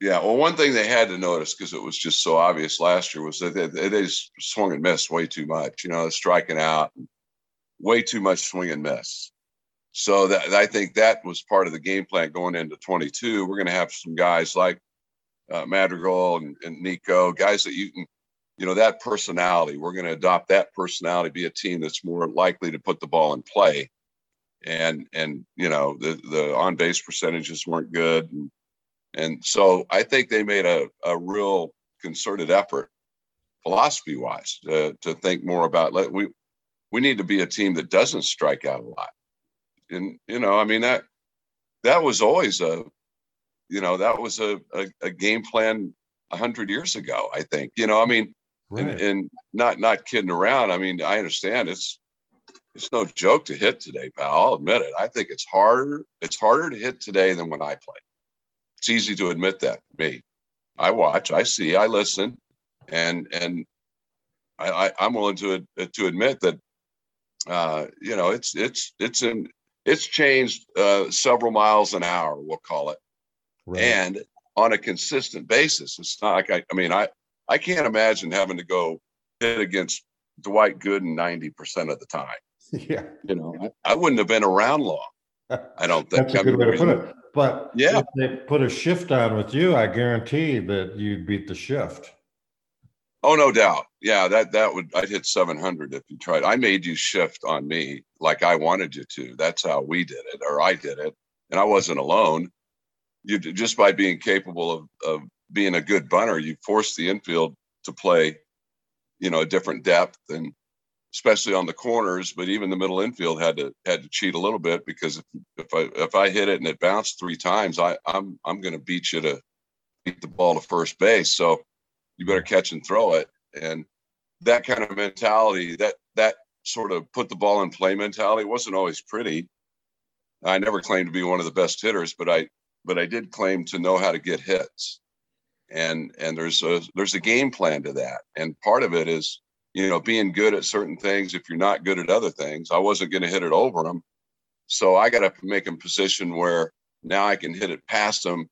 Yeah, well, one thing they had to notice because it was just so obvious last year was that they, they, swung and missed way too much. You know, striking out, way too much swing and miss. So that I think that was part of the game plan going into 22. We're going to have some guys like uh, Madrigal and, and Nico, guys that you can, you know, that personality. We're going to adopt that personality, be a team that's more likely to put the ball in play and and you know the the on base percentages weren't good and, and so i think they made a, a real concerted effort philosophy wise to, to think more about let we we need to be a team that doesn't strike out a lot and you know i mean that that was always a you know that was a, a, a game plan a 100 years ago i think you know i mean right. and, and not not kidding around i mean i understand it's it's no joke to hit today, pal. I'll admit it. I think it's harder. It's harder to hit today than when I played. It's easy to admit that. Me, I watch, I see, I listen, and and I, I am willing to to admit that uh, you know it's it's it's in it's changed uh, several miles an hour. We'll call it, right. and on a consistent basis. It's not like I. I mean, I I can't imagine having to go hit against Dwight Gooden ninety percent of the time. Yeah. You know, I, I wouldn't have been around long. I don't think. That's a good way to put it. But yeah, if they put a shift on with you, I guarantee that you'd beat the shift. Oh, no doubt. Yeah, that that would I'd hit 700 if you tried. I made you shift on me like I wanted you to. That's how we did it, or I did it, and I wasn't alone. You just by being capable of of being a good bunter, you forced the infield to play, you know, a different depth and especially on the corners. But even the middle infield had to had to cheat a little bit because if, if I if I hit it and it bounced three times, I I'm I'm going to beat you to beat the ball to first base. So you better catch and throw it. And that kind of mentality, that that sort of put the ball in play mentality wasn't always pretty. I never claimed to be one of the best hitters, but I but I did claim to know how to get hits. And and there's a there's a game plan to that. And part of it is you know, being good at certain things if you're not good at other things. I wasn't going to hit it over them. So I got to make a position where now I can hit it past them,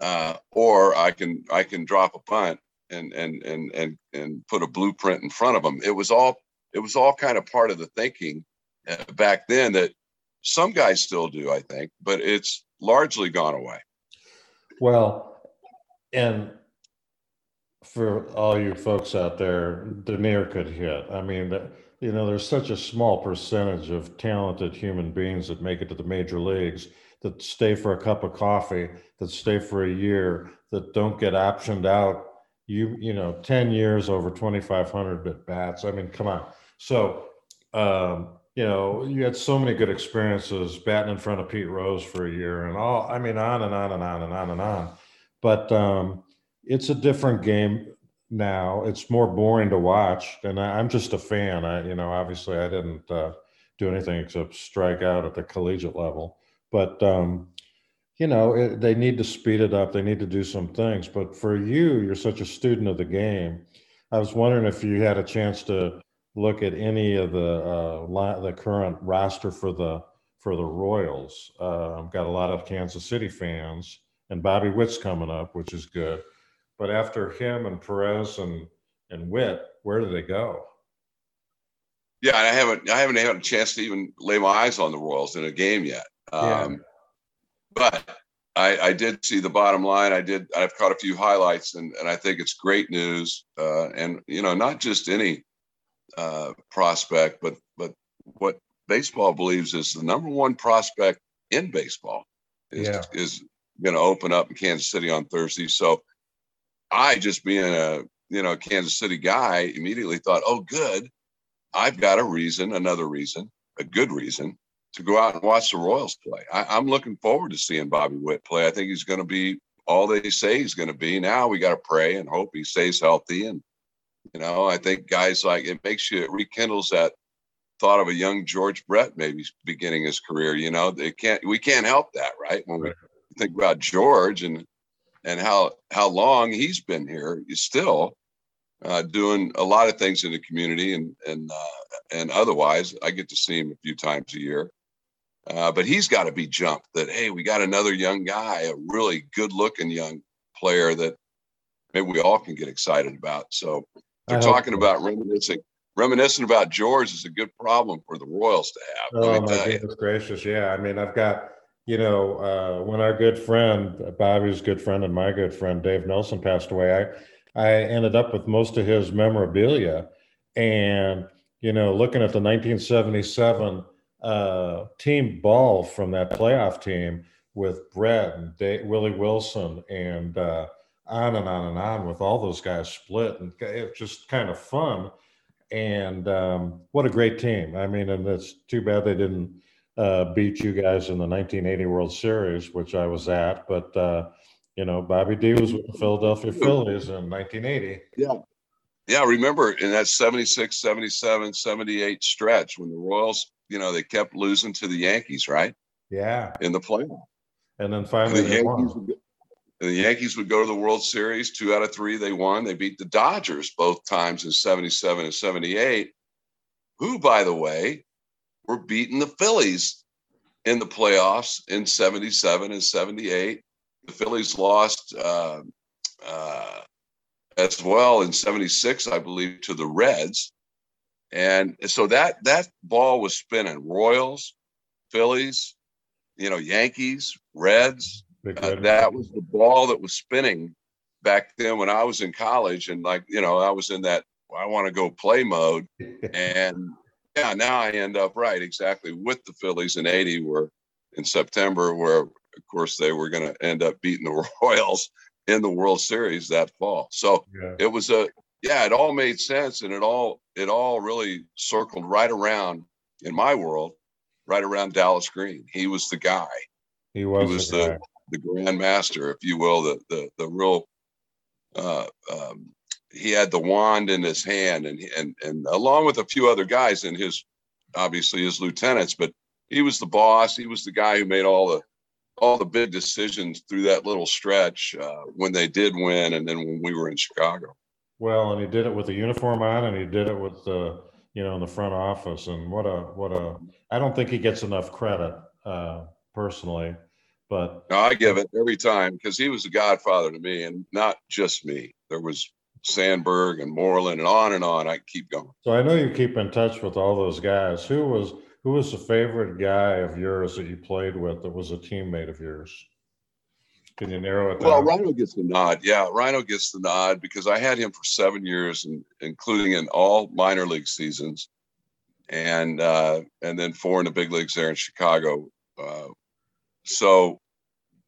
uh, or I can I can drop a bunt and and and and and put a blueprint in front of them. It was all it was all kind of part of the thinking uh, back then that some guys still do, I think, but it's largely gone away. Well, and for all you folks out there, Dernier could hit. I mean, you know, there's such a small percentage of talented human beings that make it to the major leagues that stay for a cup of coffee, that stay for a year, that don't get optioned out. You, you know, 10 years over 2,500 at bats. I mean, come on. So, um, you know, you had so many good experiences batting in front of Pete Rose for a year and all, I mean, on and on and on and on and on. But, um, it's a different game now. It's more boring to watch, and I, am just a fan. I, you know, obviously I didn't uh, do anything except strike out at the collegiate level, but um, you know, it, they need to speed it up. They need to do some things. But for you, you're such a student of the game. I was wondering if you had a chance to look at any of the uh, the current roster for the for the Royals. Uh, I've got a lot of Kansas City fans, and Bobby Witt's coming up, which is good. But after him and Perez and and Witt, where do they go? Yeah, I haven't I haven't had a chance to even lay my eyes on the Royals in a game yet. Um, yeah. But I, I, did see the bottom line. I did. I've caught a few highlights, and, and I think it's great news. Uh, and you know, not just any uh, prospect, but but what baseball believes is the number one prospect in baseball is yeah. is going to open up in Kansas City on Thursday. So I just being a you know Kansas City guy immediately thought, oh, good, I've got a reason, another reason, a good reason to go out and watch the Royals play. I, am looking forward to seeing Bobby Witt play. I think he's going to be all they say he's going to be. Now we got to pray and hope he stays healthy. And you know, I think guys like it makes you it rekindles that thought of a young George Brett maybe beginning his career. You know, they can't we can't help that, right? When we think about George and and how how long he's been here, he's still uh, doing a lot of things in the community and and uh, and otherwise. I get to see him a few times a year, uh, but he's got to be jumped. That hey, we got another young guy, a really good looking young player that maybe we all can get excited about. So they're talking so. about reminiscing. Reminiscing about George is a good problem for the Royals to have. Oh my goodness you. gracious! Yeah, I mean, I've got you know, uh, when our good friend, Bobby's good friend and my good friend, Dave Nelson passed away, I, I ended up with most of his memorabilia. And, you know, looking at the 1977 uh, team ball from that playoff team with Brett and Dave, Willie Wilson and uh, on and on and on with all those guys split. And it's just kind of fun. And um, what a great team. I mean, and it's too bad they didn't uh, beat you guys in the 1980 World Series, which I was at. But uh, you know, Bobby D was with the Philadelphia Phillies in 1980. Yeah. Yeah, remember in that 76, 77, 78 stretch when the Royals, you know, they kept losing to the Yankees, right? Yeah. In the playoff. And then finally and the, Yankees would, the Yankees would go to the World Series. Two out of three they won. They beat the Dodgers both times in 77 and 78, who, by the way, were beating the Phillies in the playoffs in 77 and 78. The Phillies lost uh, uh, as well in 76, I believe, to the Reds. And so that that ball was spinning. Royals, Phillies, you know, Yankees, Reds. Uh, that was the ball that was spinning back then when I was in college. And like, you know, I was in that I want to go play mode. and yeah, now I end up right exactly with the Phillies in 80 where in September, where of course they were going to end up beating the Royals in the World Series that fall. So yeah. it was a yeah, it all made sense and it all it all really circled right around in my world, right around Dallas Green. He was the guy. He was, he was the, the, the grand master, if you will, the the the real uh, um, he had the wand in his hand and and and along with a few other guys and his obviously his lieutenants but he was the boss. He was the guy who made all the all the big decisions through that little stretch uh, when they did win and then when we were in chicago. Well and he did it with the uniform on and he did it with the you know in the front office and what a what a i don't think he gets enough credit uh, personally but no, i give it every time because he was the godfather to me and not just me. There was Sandberg and Moreland and on and on. I keep going. So I know you keep in touch with all those guys. Who was who was the favorite guy of yours that you played with that was a teammate of yours? Can you narrow it down? Well, Ryno gets the nod. Yeah, Ryno gets the nod because I had him for seven years, and including in all minor league seasons, and uh, and then four in the big leagues there in Chicago. Uh, so,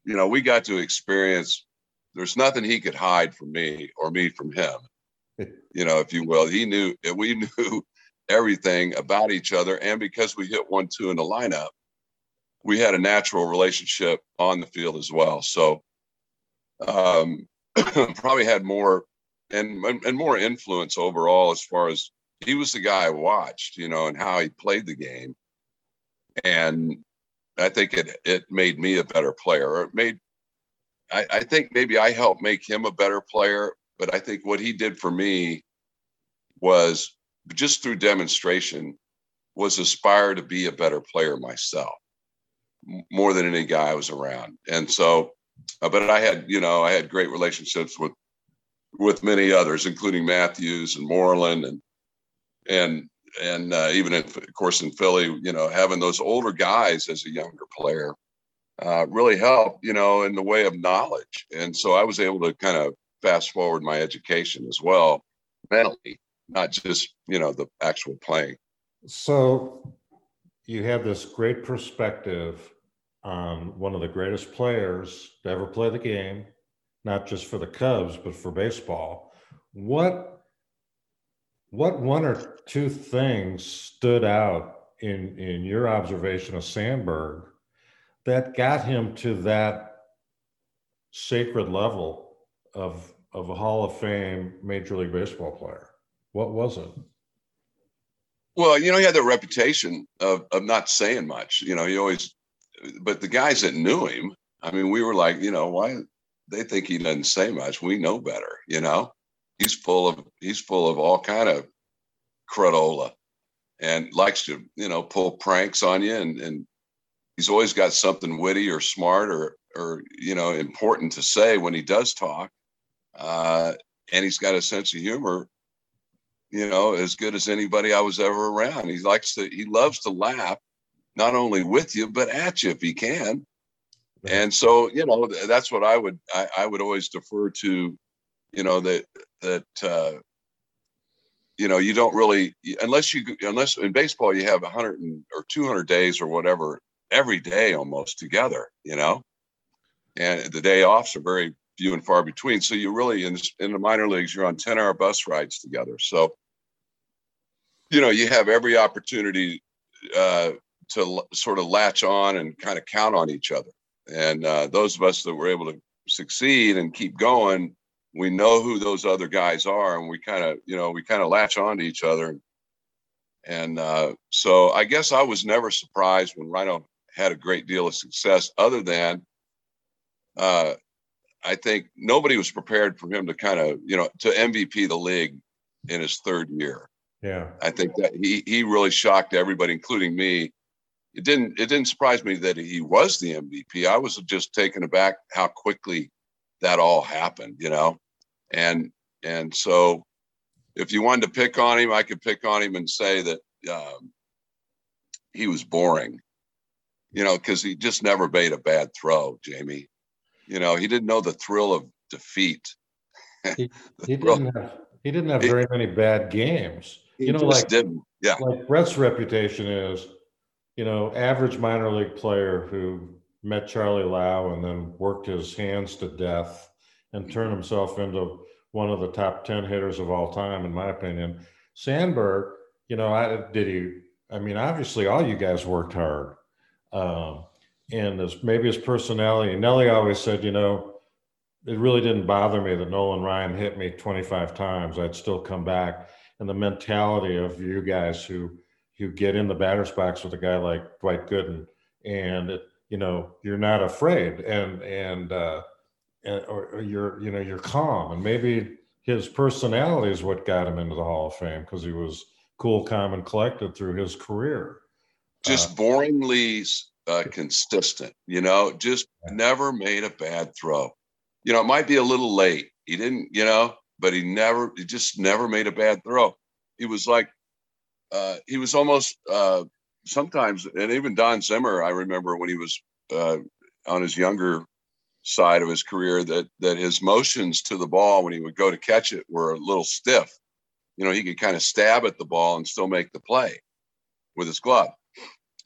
you know, we got to experience there's nothing he could hide from me or me from him you know if you will he knew we knew everything about each other and because we hit one two in the lineup we had a natural relationship on the field as well so um, probably had more and and more influence overall as far as he was the guy I watched, you know, and how he played the game. And I think it it made me a better player. Or it made I, I think maybe I helped make him a better player, but I think what he did for me was just through demonstration was aspire to be a better player myself more than any guy I was around. And so, uh, but I had, you know, I had great relationships with, with many others, including Matthews and Moreland and, and, and uh, even of course in Philly, you know, having those older guys as a younger player uh, really helped, you know, in the way of knowledge. And so I was able to kind of fast forward my education as well, mentally, not just, you know, the actual playing. So you have this great perspective on one of the greatest players to ever play the game, not just for the Cubs, but for baseball. What what one or two things stood out in in your observation of Sandberg that got him to that sacred level of of a Hall of Fame Major League Baseball player? What was it? Well, you know, he had the reputation of of not saying much. You know, he always, but the guys that knew him, I mean, we were like, you know, why they think he doesn't say much? We know better. You know, he's full of he's full of all kind of cradola, and likes to you know pull pranks on you, and and he's always got something witty or smart or or you know important to say when he does talk, uh, and he's got a sense of humor you know, as good as anybody I was ever around. He likes to, he loves to laugh, not only with you, but at you if he can. And so, you know, that's what I would, I, I would always defer to, you know, that, that, uh, you know, you don't really, unless you, unless in baseball you have 100 or 200 days or whatever every day almost together, you know, and the day offs are very few and far between. So you really in in the minor leagues, you're on 10 hour bus rides together. So you know you have every opportunity uh, to l- sort of latch on and kind of count on each other. And uh, those of us that were able to succeed and keep going, we know who those other guys are, and we kind of you know we kind of latch on to each other. And uh, so I guess I was never surprised when Ryno had a great deal of success, other than uh, I think nobody was prepared for him to kind of, you know, to MVP the league in his third year. Yeah. I think that he he really shocked everybody, including me. It didn't it didn't surprise me that he was the MVP. I was just taken aback how quickly that all happened, you know. And and so if you wanted to pick on him, I could pick on him and say that um, he was boring, you know, because he just never made a bad throw, Jamie. You know, he didn't know the thrill of defeat. He, he didn't have he didn't have very many bad games. You know, like didn't. Yeah. Like Brett's reputation is, you know, average minor league player who met Charlie Lau and then worked his hands to death and mm-hmm. turned himself into one of the top 10 hitters of all time, in my opinion. Sandberg, you know, I did he, I mean, obviously all you guys worked hard. Um, and his, maybe his personality. Nelly always said, you know, it really didn't bother me that Nolan Ryan hit me 25 times. I'd still come back. And the mentality of you guys who who get in the batter's box with a guy like Dwight Gooden, and it, you know you're not afraid, and and uh, and or, or you're you know you're calm, and maybe his personality is what got him into the Hall of Fame because he was cool, calm, and collected through his career. Just uh, boringly uh, consistent, you know, just never made a bad throw. You know, it might be a little late. He didn't, you know, but he never, he just never made a bad throw. He was like, uh, he was almost uh, sometimes, and even Don Zimmer, I remember when he was uh, on his younger side of his career, that that his motions to the ball when he would go to catch it were a little stiff. You know, he could kind of stab at the ball and still make the play with his glove.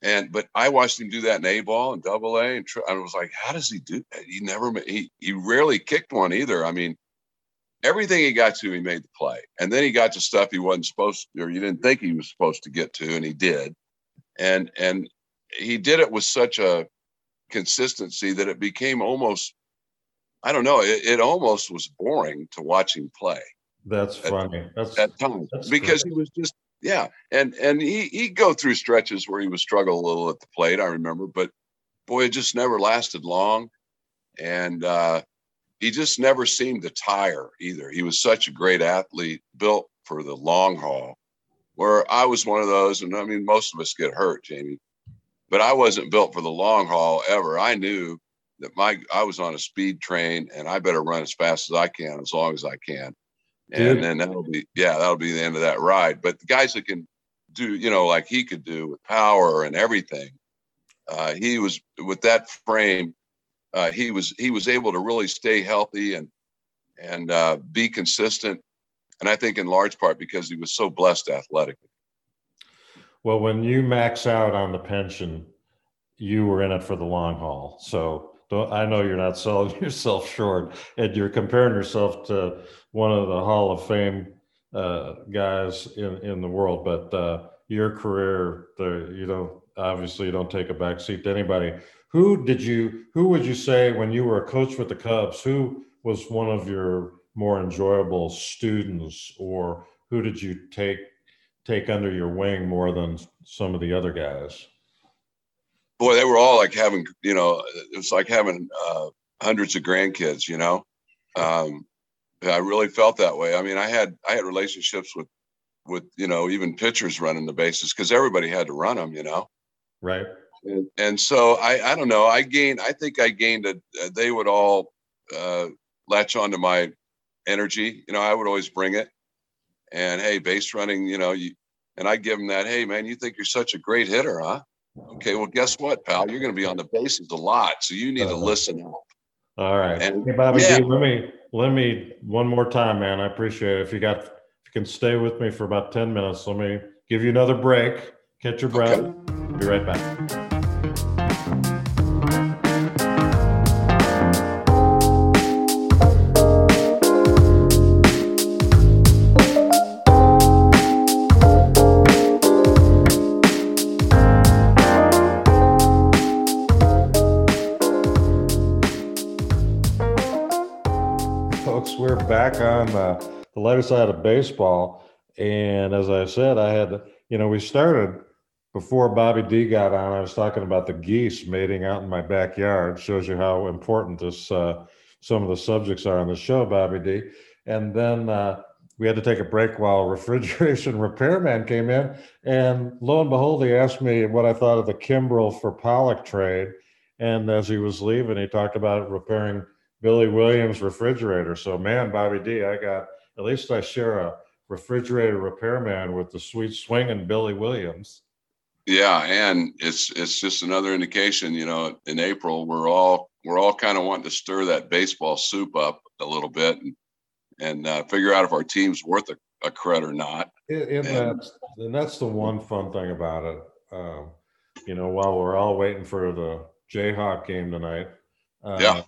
And but I watched him do that in A ball and double A, and tr- I was like, how does he do that? He never he he rarely kicked one either. I mean, everything he got to, he made the play, and then he got to stuff he wasn't supposed to, or you didn't think he was supposed to get to, and he did, and and he did it with such a consistency that it became almost, I don't know, it, it almost was boring to watch him play. That's funny. That's that time that's because great. he was just yeah, and and he he'd go through stretches where he would struggle a little at the plate. I remember, but boy, it just never lasted long. And uh, he just never seemed to tire either. He was such a great athlete, built for the long haul. Where I was one of those, and I mean, most of us get hurt, Jamie, but I wasn't built for the long haul ever. I knew that my I was on a speed train, and I better run as fast as I can, as long as I can, and then that'll be yeah, that'll be the end of that ride. But the guys that can do, you know, like he could do with power and everything, uh, he was with that frame uh, he was he was able to really stay healthy and and uh, be consistent. And I think in large part because he was so blessed athletically. Well, when you max out on the pension, you were in it for the long haul. So I know you're not selling yourself short, and you're comparing yourself to one of the Hall of Fame uh, guys in in the world. But uh, your career, you know, obviously you don't take a back seat to anybody who did you who would you say when you were a coach with the cubs who was one of your more enjoyable students or who did you take take under your wing more than some of the other guys boy they were all like having you know it was like having uh, hundreds of grandkids you know um, i really felt that way i mean i had i had relationships with with you know even pitchers running the bases because everybody had to run them you know right and, and so I, I don't know. I gained. I think I gained a. They would all uh, latch onto my energy. You know, I would always bring it. And hey, base running. You know, you and I give them that. Hey, man, you think you're such a great hitter, huh? Okay, well, guess what, pal? You're going to be on the bases a lot, so you need uh-huh. to listen up. All right, and, hey, Bobby, yeah. let me let me one more time, man. I appreciate it. If you got, if you can stay with me for about ten minutes, let me give you another break. Catch your breath. Okay. Be right back. Back on the, lighter side of baseball. And as I said, I had, you know, we started before Bobby D got on. I was talking about the geese mating out in my backyard. Shows you how important this, uh, some of the subjects are on the show, Bobby D. And then uh, we had to take a break while refrigeration repairman came in. And lo and behold, he asked me what I thought of the Kimbrel for Pollock trade. And as he was leaving, he talked about repairing Billy Williams refrigerator. So, man, Bobby D, I got at least I share a refrigerator repairman with the sweet swinging Billy Williams. Yeah, and it's it's just another indication. You know, in April we're all we're all kind of wanting to stir that baseball soup up a little bit and and uh, figure out if our team's worth a, a cred or not. And, and, that's and that's the one fun thing about it. Um, you know, while we're all waiting for the Jayhawk game tonight, um, yeah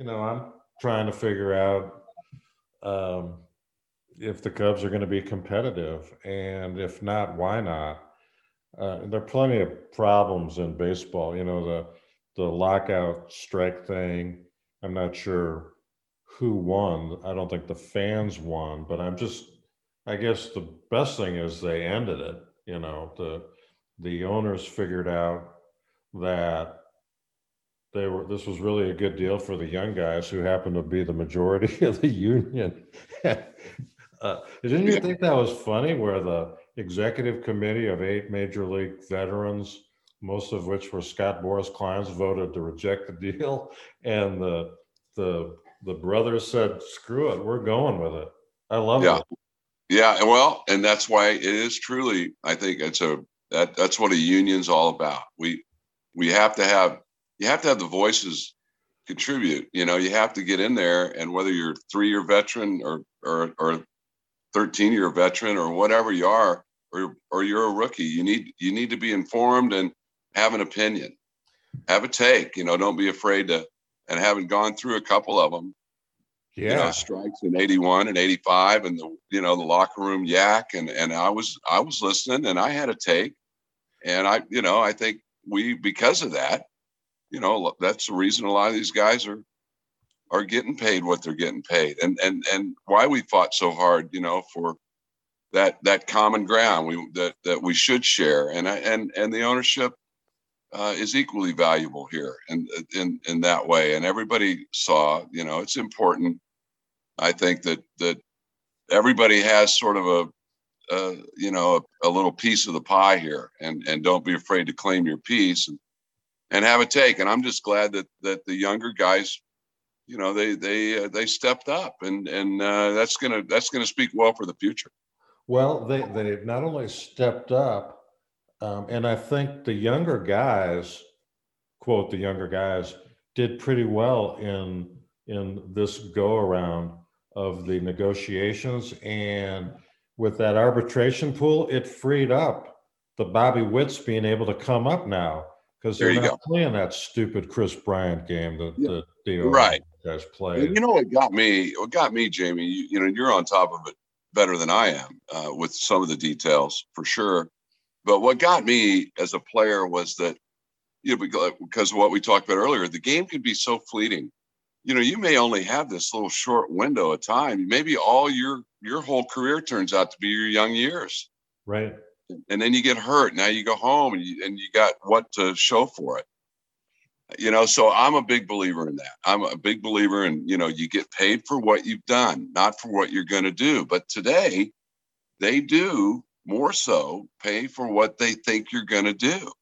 you know, I'm trying to figure out um, if the Cubs are going to be competitive, and if not, why not? Uh, there are plenty of problems in baseball. You know, the the lockout strike thing. I'm not sure who won. I don't think the fans won, but I'm just. I guess the best thing is they ended it. You know, the the owners figured out that they were this was really a good deal for the young guys who happen to be the majority of the union. uh, didn't you think that was funny? Where the executive committee of eight major league veterans, most of which were Scott Boras clients, voted to reject the deal, and the the the brothers said, "Screw it, we're going with it." I love yeah. it. Yeah, well, and that's why it is truly. I think it's a that that's what a union's all about. We we have to have you have to have the voices contribute. You know, you have to get in there, and whether you're three year veteran or or or 13 year veteran or whatever you are, or or you're a rookie, you need you need to be informed and have an opinion, have a take. You know, don't be afraid to. And having gone through a couple of them, yeah. you know, strikes in 81 and 85 and the, you know, the locker room yak. And, and I was, I was listening and I had a take and I, you know, I think we, because of that, you know that's the reason a lot of these guys are are getting paid what they're getting paid and and and why we fought so hard you know for that that common ground we that that we should share and I, and and the ownership uh, is equally valuable here and in in that way. And everybody saw, you know, it's important. I think that that everybody has sort of a, a you know a, a, little piece of the pie here, and and don't be afraid to claim your piece and and have a take. And I'm just glad that that the younger guys, you know, they they uh, they stepped up, and and uh, that's gonna that's gonna speak well for the future. Well, they they not only stepped up um, and I think the younger guys, quote the younger guys, did pretty well in in this go around of the negotiations. And with that arbitration pool, it freed up the Bobby Witts being able to come up now because they're not go. playing that stupid Kris Bryant game that yeah. the right guys play. You know what got me? What got me, Jamie? You, you know, you're on top of it better than I am uh, with some of the details for sure. But what got me as a player was that, you know, because of what we talked about earlier, the game can be so fleeting. You know, you may only have this little short window of time. Maybe all your your whole career turns out to be your young years. Right. And then you get hurt. Now you go home and you and you got what to show for it. You know, so I'm a big believer in that. I'm a big believer in, you know, you get paid for what you've done, not for what you're going to do. But today, they do more so pay for what they think you're going to do.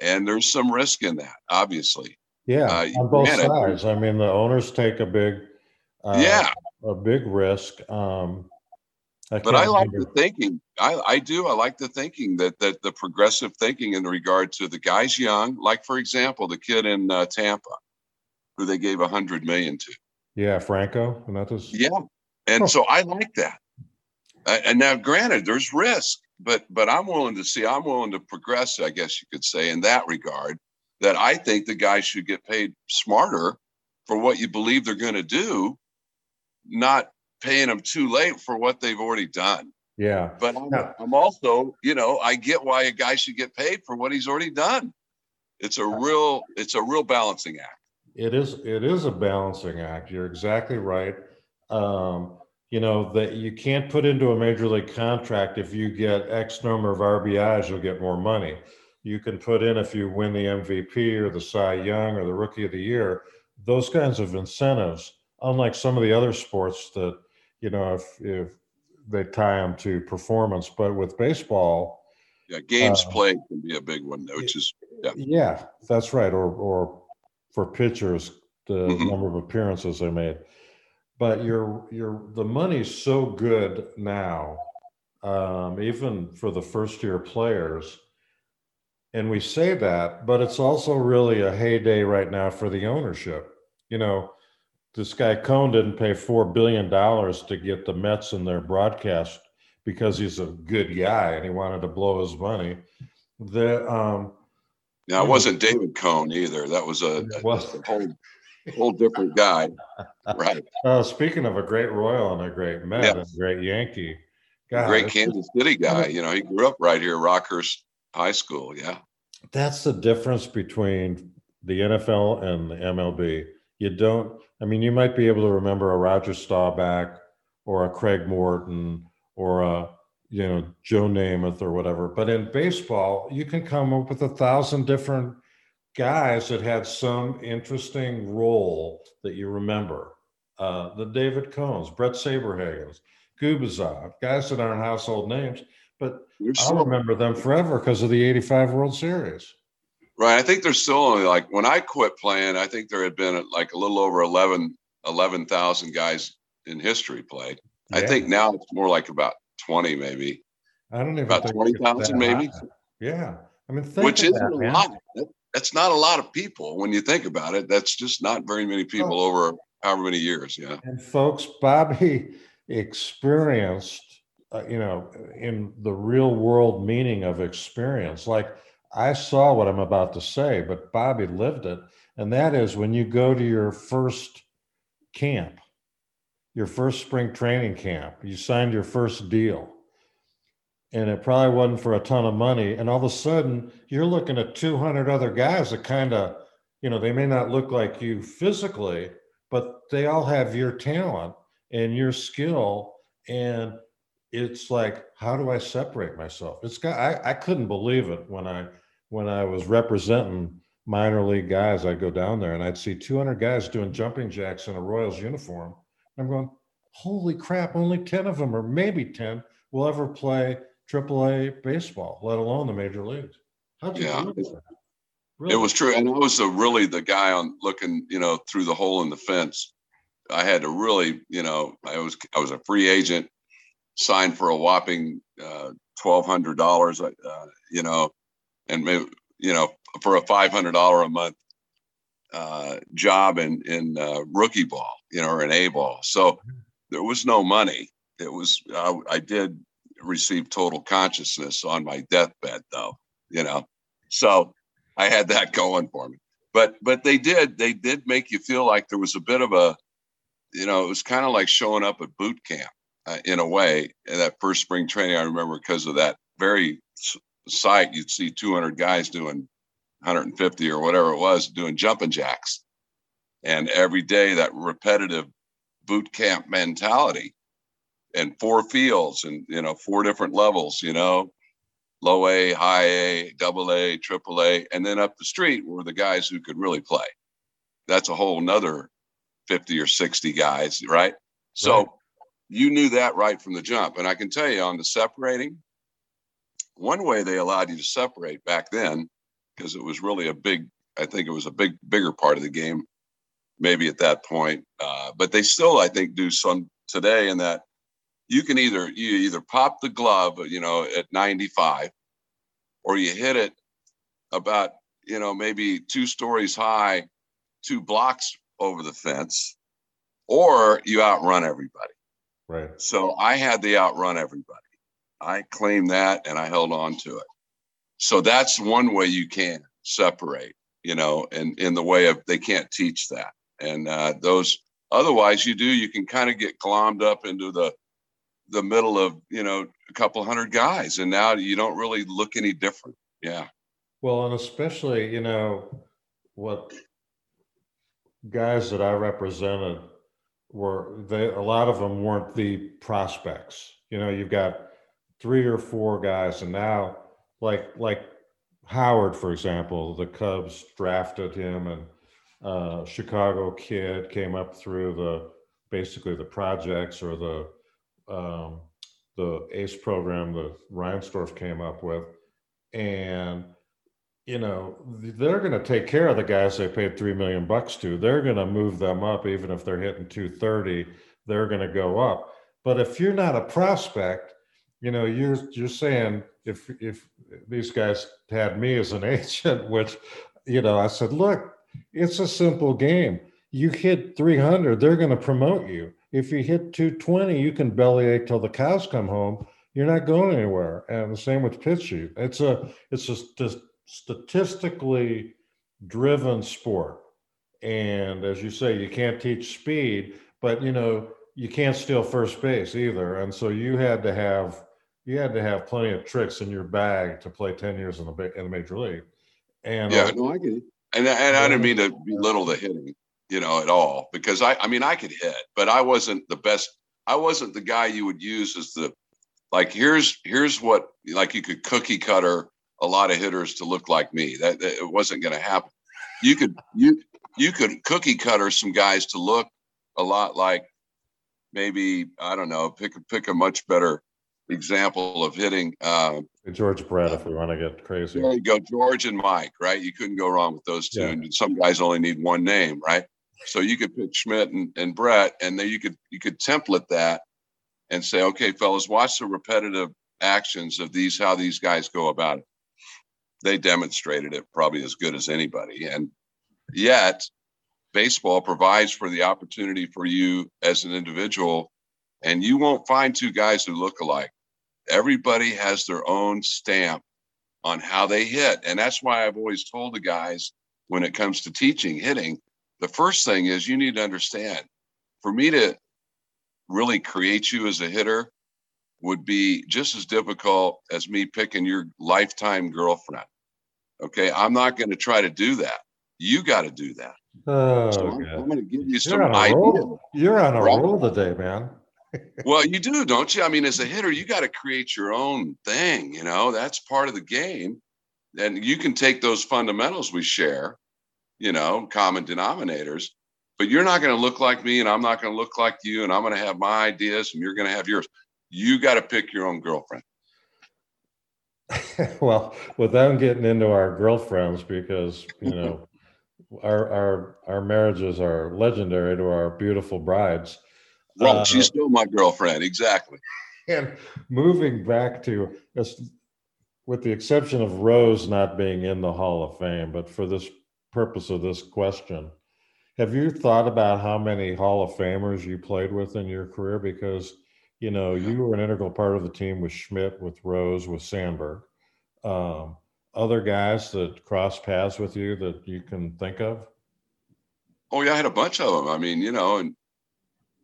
And there's some risk in that, obviously. Yeah, uh, on both sides. I mean, the owners take a big, uh, yeah, a big risk. Um, I but I like remember. the thinking. I, I do. I like the thinking that that the progressive thinking in regard to the guys young, like for example, the kid in uh, Tampa, who they gave a hundred million to. Yeah, Franco, and that was. Yeah, and oh. so I like that. Uh, and now, granted, there's risk, but but I'm willing to see. I'm willing to progress. I guess you could say in that regard that I think the guys should get paid smarter for what you believe they're going to do, not paying them too late for what they've already done. Yeah. But I'm, yeah. I'm also, you know, I get why a guy should get paid for what he's already done. It's a real, it's a real balancing act. It is. It is a balancing act. You're exactly right. Um, you know that you can't put into a major league contract if you get X number of RBIs, you'll get more money. You can put in if you win the MVP or the Cy Young or the Rookie of the Year, those kinds of incentives. Unlike some of the other sports that you know, if if they tie them to performance, but with baseball, yeah, games uh, played can be a big one, which is yeah, yeah that's right. Or or for pitchers, the mm-hmm. number of appearances they made but your your the money's so good now, um, even for the first year players. And we say that, but it's also really a heyday right now for the ownership. You know, this guy Cohen didn't pay four billion dollars to get the Mets in their broadcast because he's a good guy and he wanted to blow his money. The um, now it wasn't David Cone either. That was a, a, a whole whole different guy. Right. Uh, speaking of a great Royal and a great Met and a great Yankee, God, great Kansas City guy. You know, he grew up right here, Rockhurst High School. Yeah. That's the difference between the NFL and the MLB. You don't, I mean, you might be able to remember a Roger Staubach or a Craig Morton or a, you know, Joe Namath or whatever. But in baseball, you can come up with a thousand different guys that had some interesting role that you remember. Uh, the David Cones, Brett Saberhagens, Gubiczas, guys that aren't household names, but I'll remember them forever because of the 85 World Series. Right. I think there's still only like when I quit playing, I think there had been like a little over 11, 11,000 guys in history played. Yeah. I think now it's more like about 20, maybe. I don't even about 20,000, maybe. Yeah. I mean, which isn't that, a man. lot that's not a lot of people when you think about it. That's just not very many people oh. over however many years. Yeah. And folks, Bobby experienced, uh, you know, in the real world meaning of experience. Like I saw what I'm about to say, but Bobby lived it. And that is when you go to your first camp, your first spring training camp, you signed your first deal and it probably wasn't for a ton of money. And all of a sudden, you're looking at 200 other guys that kind of, you know, they may not look like you physically, but they all have your talent and your skill. And it's like, how do I separate myself? It's got, I, I couldn't believe it when I, when I was representing minor league guys, I'd go down there and I'd see 200 guys doing jumping jacks in a Royals uniform. I'm going, holy crap, only 10 of them, or maybe 10, will ever play AAA baseball, let alone the major leagues. How'd you yeah. do that? Really? It was true. And I was really the guy on looking, you know, through the hole in the fence. I had to really, you know, I was I was a free agent, signed for a whopping uh, twelve hundred dollars, uh, you know, and you know for a five hundred dollar a month uh, job in in uh, rookie ball, you know, or an A ball. So there was no money. It was I, I did receive total consciousness on my deathbed, though, you know. So I had that going for me. But but they did they did make you feel like there was a bit of a, you know, it was kind of like showing up at boot camp uh, in a way. In that first spring training, I remember because of that very sight, you'd see 200 guys doing 150 or whatever it was doing jumping jacks, and every day that repetitive boot camp mentality and four fields and you know four different levels you know low A, high A, double A, triple A, and then up the street were the guys who could really play. That's a whole nother 50 or 60 guys, right? So you knew that right from the jump. And I can tell you on the separating, one way they allowed you to separate back then, because it was really a big, I think it was a big, bigger part of the game, maybe at that point. Uh, but they still, I think, do some today in that you can either you either pop the glove, you know, at 95, or you hit it about, you know, maybe two stories high, two blocks over the fence, or you outrun everybody. Right. So I had the outrun everybody. I claimed that and I held on to it. So that's one way you can separate, you know, and in the way of they can't teach that. And uh, those otherwise you do, you can kind of get glommed up into the the middle of you know a couple hundred guys and now you don't really look any different yeah well and especially you know what guys that i represented were they a lot of them weren't the prospects you know you've got three or four guys and now like like howard for example the cubs drafted him and uh, chicago kid came up through the basically the projects or the um, the ACE program that Reinsdorf came up with, and you know they're going to take care of the guys they paid three million bucks to. They're going to move them up, even if they're hitting two thirty. They're going to go up. But if you're not a prospect, you know you're you're saying if if these guys had me as an agent, which you know I said, look, it's a simple game. You hit 300, they're going to promote you if you hit 220, you can bellyache till the cows come home. You're not going anywhere. And the same with pitching. It's a it's a st- statistically driven sport. And as you say, you can't teach speed, but you know you can't steal first base either. And so you had to have you had to have plenty of tricks in your bag to play 10 years in the in the major league. And yeah, uh, no, I get it. And, and I didn't mean to belittle the hitting you know, at all because I, I mean, I could hit, but I wasn't the best. I wasn't the guy you would use as the, like, here's, here's what, like you could cookie cutter a lot of hitters to look like me. That, that it wasn't going to happen. You could, you, you could cookie cutter some guys to look a lot like maybe, I don't know, pick, pick a much better example of hitting. Uh, George Brett, if we want to get crazy. There you go, George and Mike, right? You couldn't go wrong with those two. Yeah. And some guys only need one name, right? So you could pick Schmidt and, and Brett, and then you could you could template that and say, okay, fellas, watch the repetitive actions of these, how these guys go about it. They demonstrated it probably as good as anybody. And yet, baseball provides for the opportunity for you as an individual, and you won't find two guys who look alike. Everybody has their own stamp on how they hit. And that's why I've always told the guys when it comes to teaching hitting, the first thing is you need to understand for me to really create you as a hitter would be just as difficult as me picking your lifetime girlfriend. Okay. I'm not going to try to do that. You got to do that. Oh, so I'm, I'm going to give you You're some ideas. You're on a roll today, man. Well, you do, don't you? I mean, as a hitter, you got to create your own thing. You know, that's part of the game. and you can take those fundamentals we share, you know, common denominators, but you're not going to look like me and I'm not going to look like you and I'm going to have my ideas and you're going to have yours. You got to pick your own girlfriend. well, without getting into our girlfriends, because you know, our our our marriages are legendary to our beautiful brides. Well, uh, she's still my girlfriend, exactly. And moving back to with the exception of Rose not being in the Hall of Fame, but for this purpose of this question, have you thought about how many Hall of Famers you played with in your career? Because you know you were an integral part of the team with Schmidt, with Rose, with Sandberg. Um, other guys that cross paths with you that you can think of? Oh yeah, I had a bunch of them. I mean, you know, and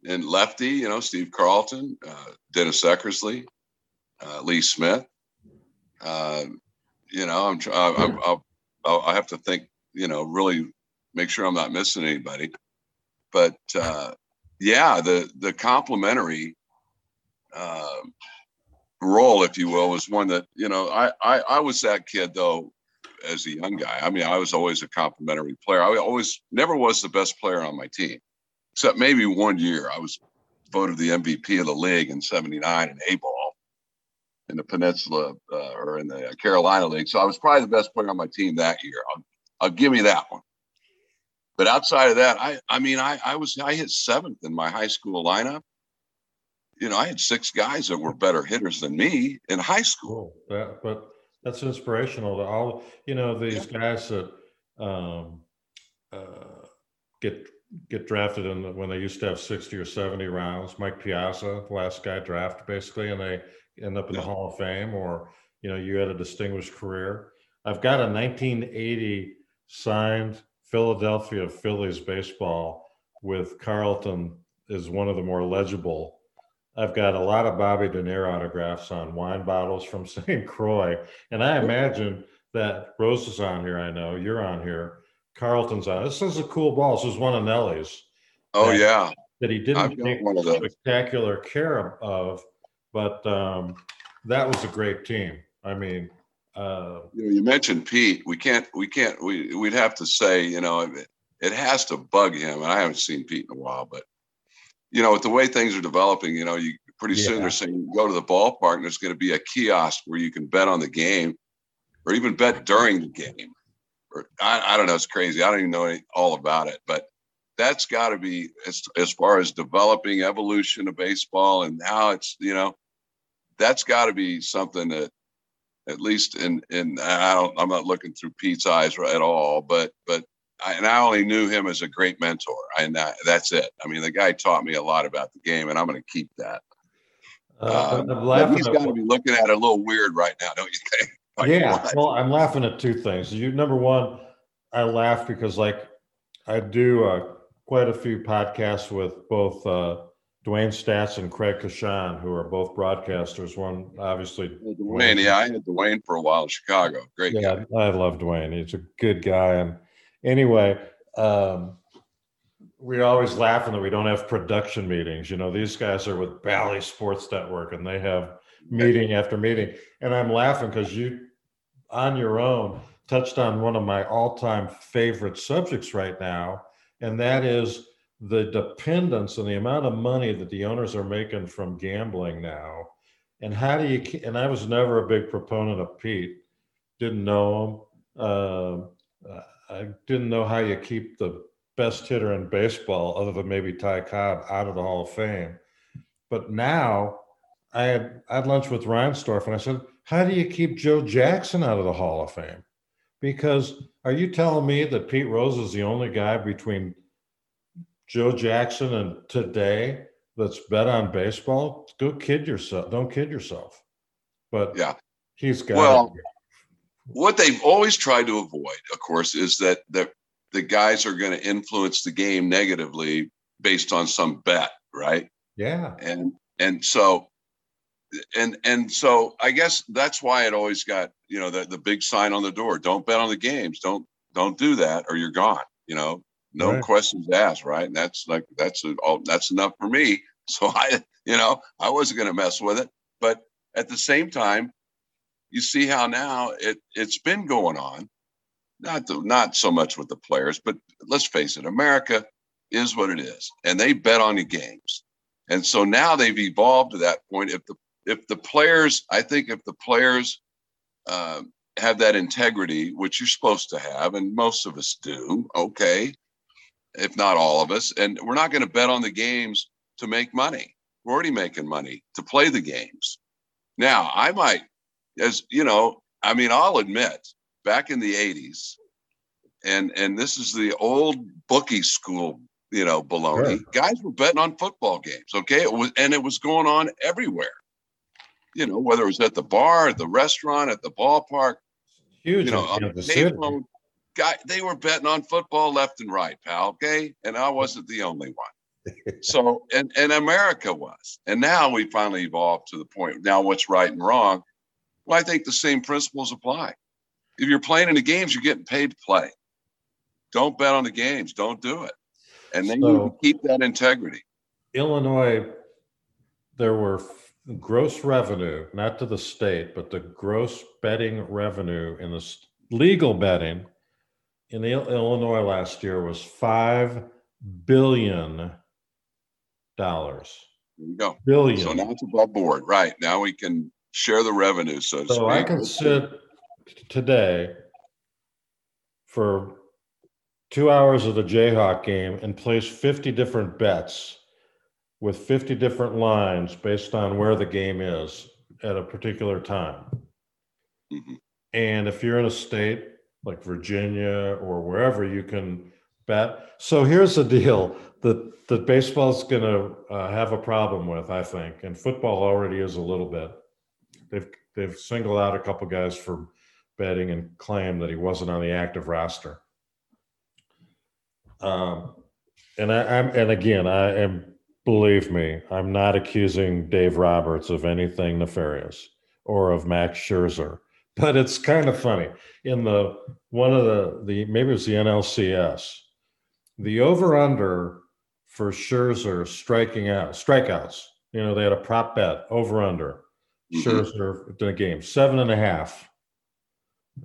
and lefty, you know, Steve Carlton, uh, Dennis Eckersley, uh, Lee Smith. Uh, you know, I'm, I'm, I'll, I'll, I have to think, you know, really make sure I'm not missing anybody. But uh, yeah, the the complementary uh, role, if you will, was one that you know I, I I was that kid though as a young guy. I mean, I was always a complementary player. I always never was the best player on my team, except maybe one year. I was voted the MVP of the league in '79 in A ball in the Peninsula uh, or in the Carolina League. So I was probably the best player on my team that year. I'll, I'll give me that one. But outside of that, I I mean, I I was I hit seventh in my high school lineup you know, I had six guys that were better hitters than me in high school. Cool. That, but that's inspirational to all, you know, these yeah. guys that um, uh, get get drafted in the, when they used to have 60 or 70 rounds. Mike Piazza, the last guy drafted basically, and they end up in the Hall of Fame, or, you know, you had a distinguished career. I've got a 1980 signed Philadelphia Phillies baseball with Carlton is one of the more legible I've got a lot of Bobby Dernier autographs on wine bottles from St. Croix. And I imagine that Rose is on here. I know you're on here. Carlton's on. This is a cool ball. This is one of Nelly's. Oh, that, yeah. That he didn't take spectacular care of, but um, that was a great team. I mean, uh, you, know, you mentioned Pete. We can't, we can't, we, we'd have to say, you know, it, it has to bug him. And I haven't seen Pete in a while, but you know, with the way things are developing, you know, you pretty yeah. soon they're saying go to the ballpark and there's going to be a kiosk where you can bet on the game or even bet during the game. Or I, I don't know, it's crazy. I don't even know any, all about it, but that's got to be as, as far as developing evolution of baseball and how it's, you know, that's got to be something that at least in in I don't I'm not looking through Pete's eyes at all, but but I, and I only knew him as a great mentor, and that, that's it. I mean, the guy taught me a lot about the game, and I'm going to keep that. Uh, um, he's got to be looking at it a little weird right now, don't you think? Like, yeah. What? Well, I'm laughing at two things. You number one, I laugh because like I do uh, quite a few podcasts with both uh, Dewayne Staats and Craig Kashan, who are both broadcasters. One obviously well, Dewayne, Dewayne, yeah, I had Dewayne for a while in Chicago. Great yeah, guy. I love Dewayne. He's a good guy, and anyway, um, we're always laughing that we don't have production meetings. You know, these guys are with Bally Sports Network and they have meeting after meeting. And I'm laughing because you, on your own, touched on one of my all time favorite subjects right now. And that is the dependence and the amount of money that the owners are making from gambling now. And how do you, and I was never a big proponent of Pete, didn't know him. Uh, I didn't know how you keep the best hitter in baseball, other than maybe Ty Cobb, out of the Hall of Fame. But now I had I had lunch with Reinsdorf and I said, How do you keep Joe Jackson out of the Hall of Fame? Because are you telling me that Pete Rose is the only guy between Joe Jackson and today that's bet on baseball? Go kid yourself. Don't kid yourself. But yeah, he's got well, what they've always tried to avoid, of course, is that the, the guys are going to influence the game negatively based on some bet, right? Yeah. And and so and and so I guess that's why it always got, you know, the, the big sign on the door. Don't bet on the games. Don't don't do that or you're gone. You know, no right. questions asked, right? And that's like that's all that's enough for me. So I, you know, I wasn't gonna mess with it. But at the same time, you see how now it it's been going on. Not the, not so much with the players, but let's face it, America is what it is, and they bet on the games. And so now they've evolved to that point. If the if the players, I think if the players uh, have that integrity, which you're supposed to have, and most of us do, okay, if not all of us, and we're not going to bet on the games to make money. We're already making money to play the games. Now, I might, as you know, I mean, I'll admit, back in the 80s, and and this is the old bookie school, you know, baloney. Sure. Guys were betting on football games, okay? It was and it was going on everywhere. You know, whether it was at the bar, at the restaurant, at the ballpark. Huge, you know, on the payphone, guy, they were betting on football left and right, pal. Okay, and I wasn't the only one so and and America was. And now we finally evolved to the point now what's right and wrong. Well, I think the same principles apply. If you're playing in the games, you're getting paid to play. Don't bet on the games. Don't do it. And then so, you keep that integrity. Illinois, there were gross revenue, not to the state, but the gross betting revenue in the legal betting in Illinois last year was five billion dollars. There you go. Billion. So now it's above board. Right. Now we can share the revenue. So, so I can sit today for two hours of the Jayhawk game and place 50 different bets with 50 different lines based on where the game is at a particular time. Mm-hmm. And if you're in a state like Virginia or wherever, you can bet. So here's the deal that that baseball's going to uh, have a problem with, I think, and football already is a little bit. They've they've singled out a couple guys for betting and claim that he wasn't on the active roster. Um, and I, I'm and again, I am believe me, I'm not accusing Dave Roberts of anything nefarious or of Max Scherzer, but it's kind of funny. In the one of the the maybe it was the NLCS, the over under for Scherzer striking out, strikeouts. You know, they had a prop bet over under mm-hmm. Scherzer in a game, seven and a half.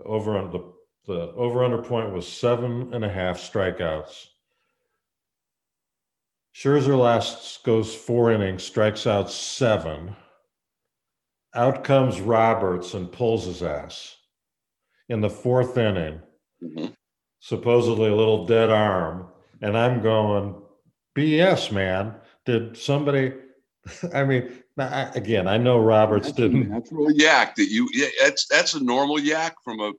Over on the the over under point was seven and a half strikeouts. Scherzer lasts goes four innings, strikes out seven. Out comes Roberts and pulls his ass in the fourth inning. Mm-hmm. Supposedly a little dead arm, and I'm going, BS, man. Did somebody? I mean, again, I know Roberts that's didn't. natural yak that you. Yeah, that's that's a normal yak from a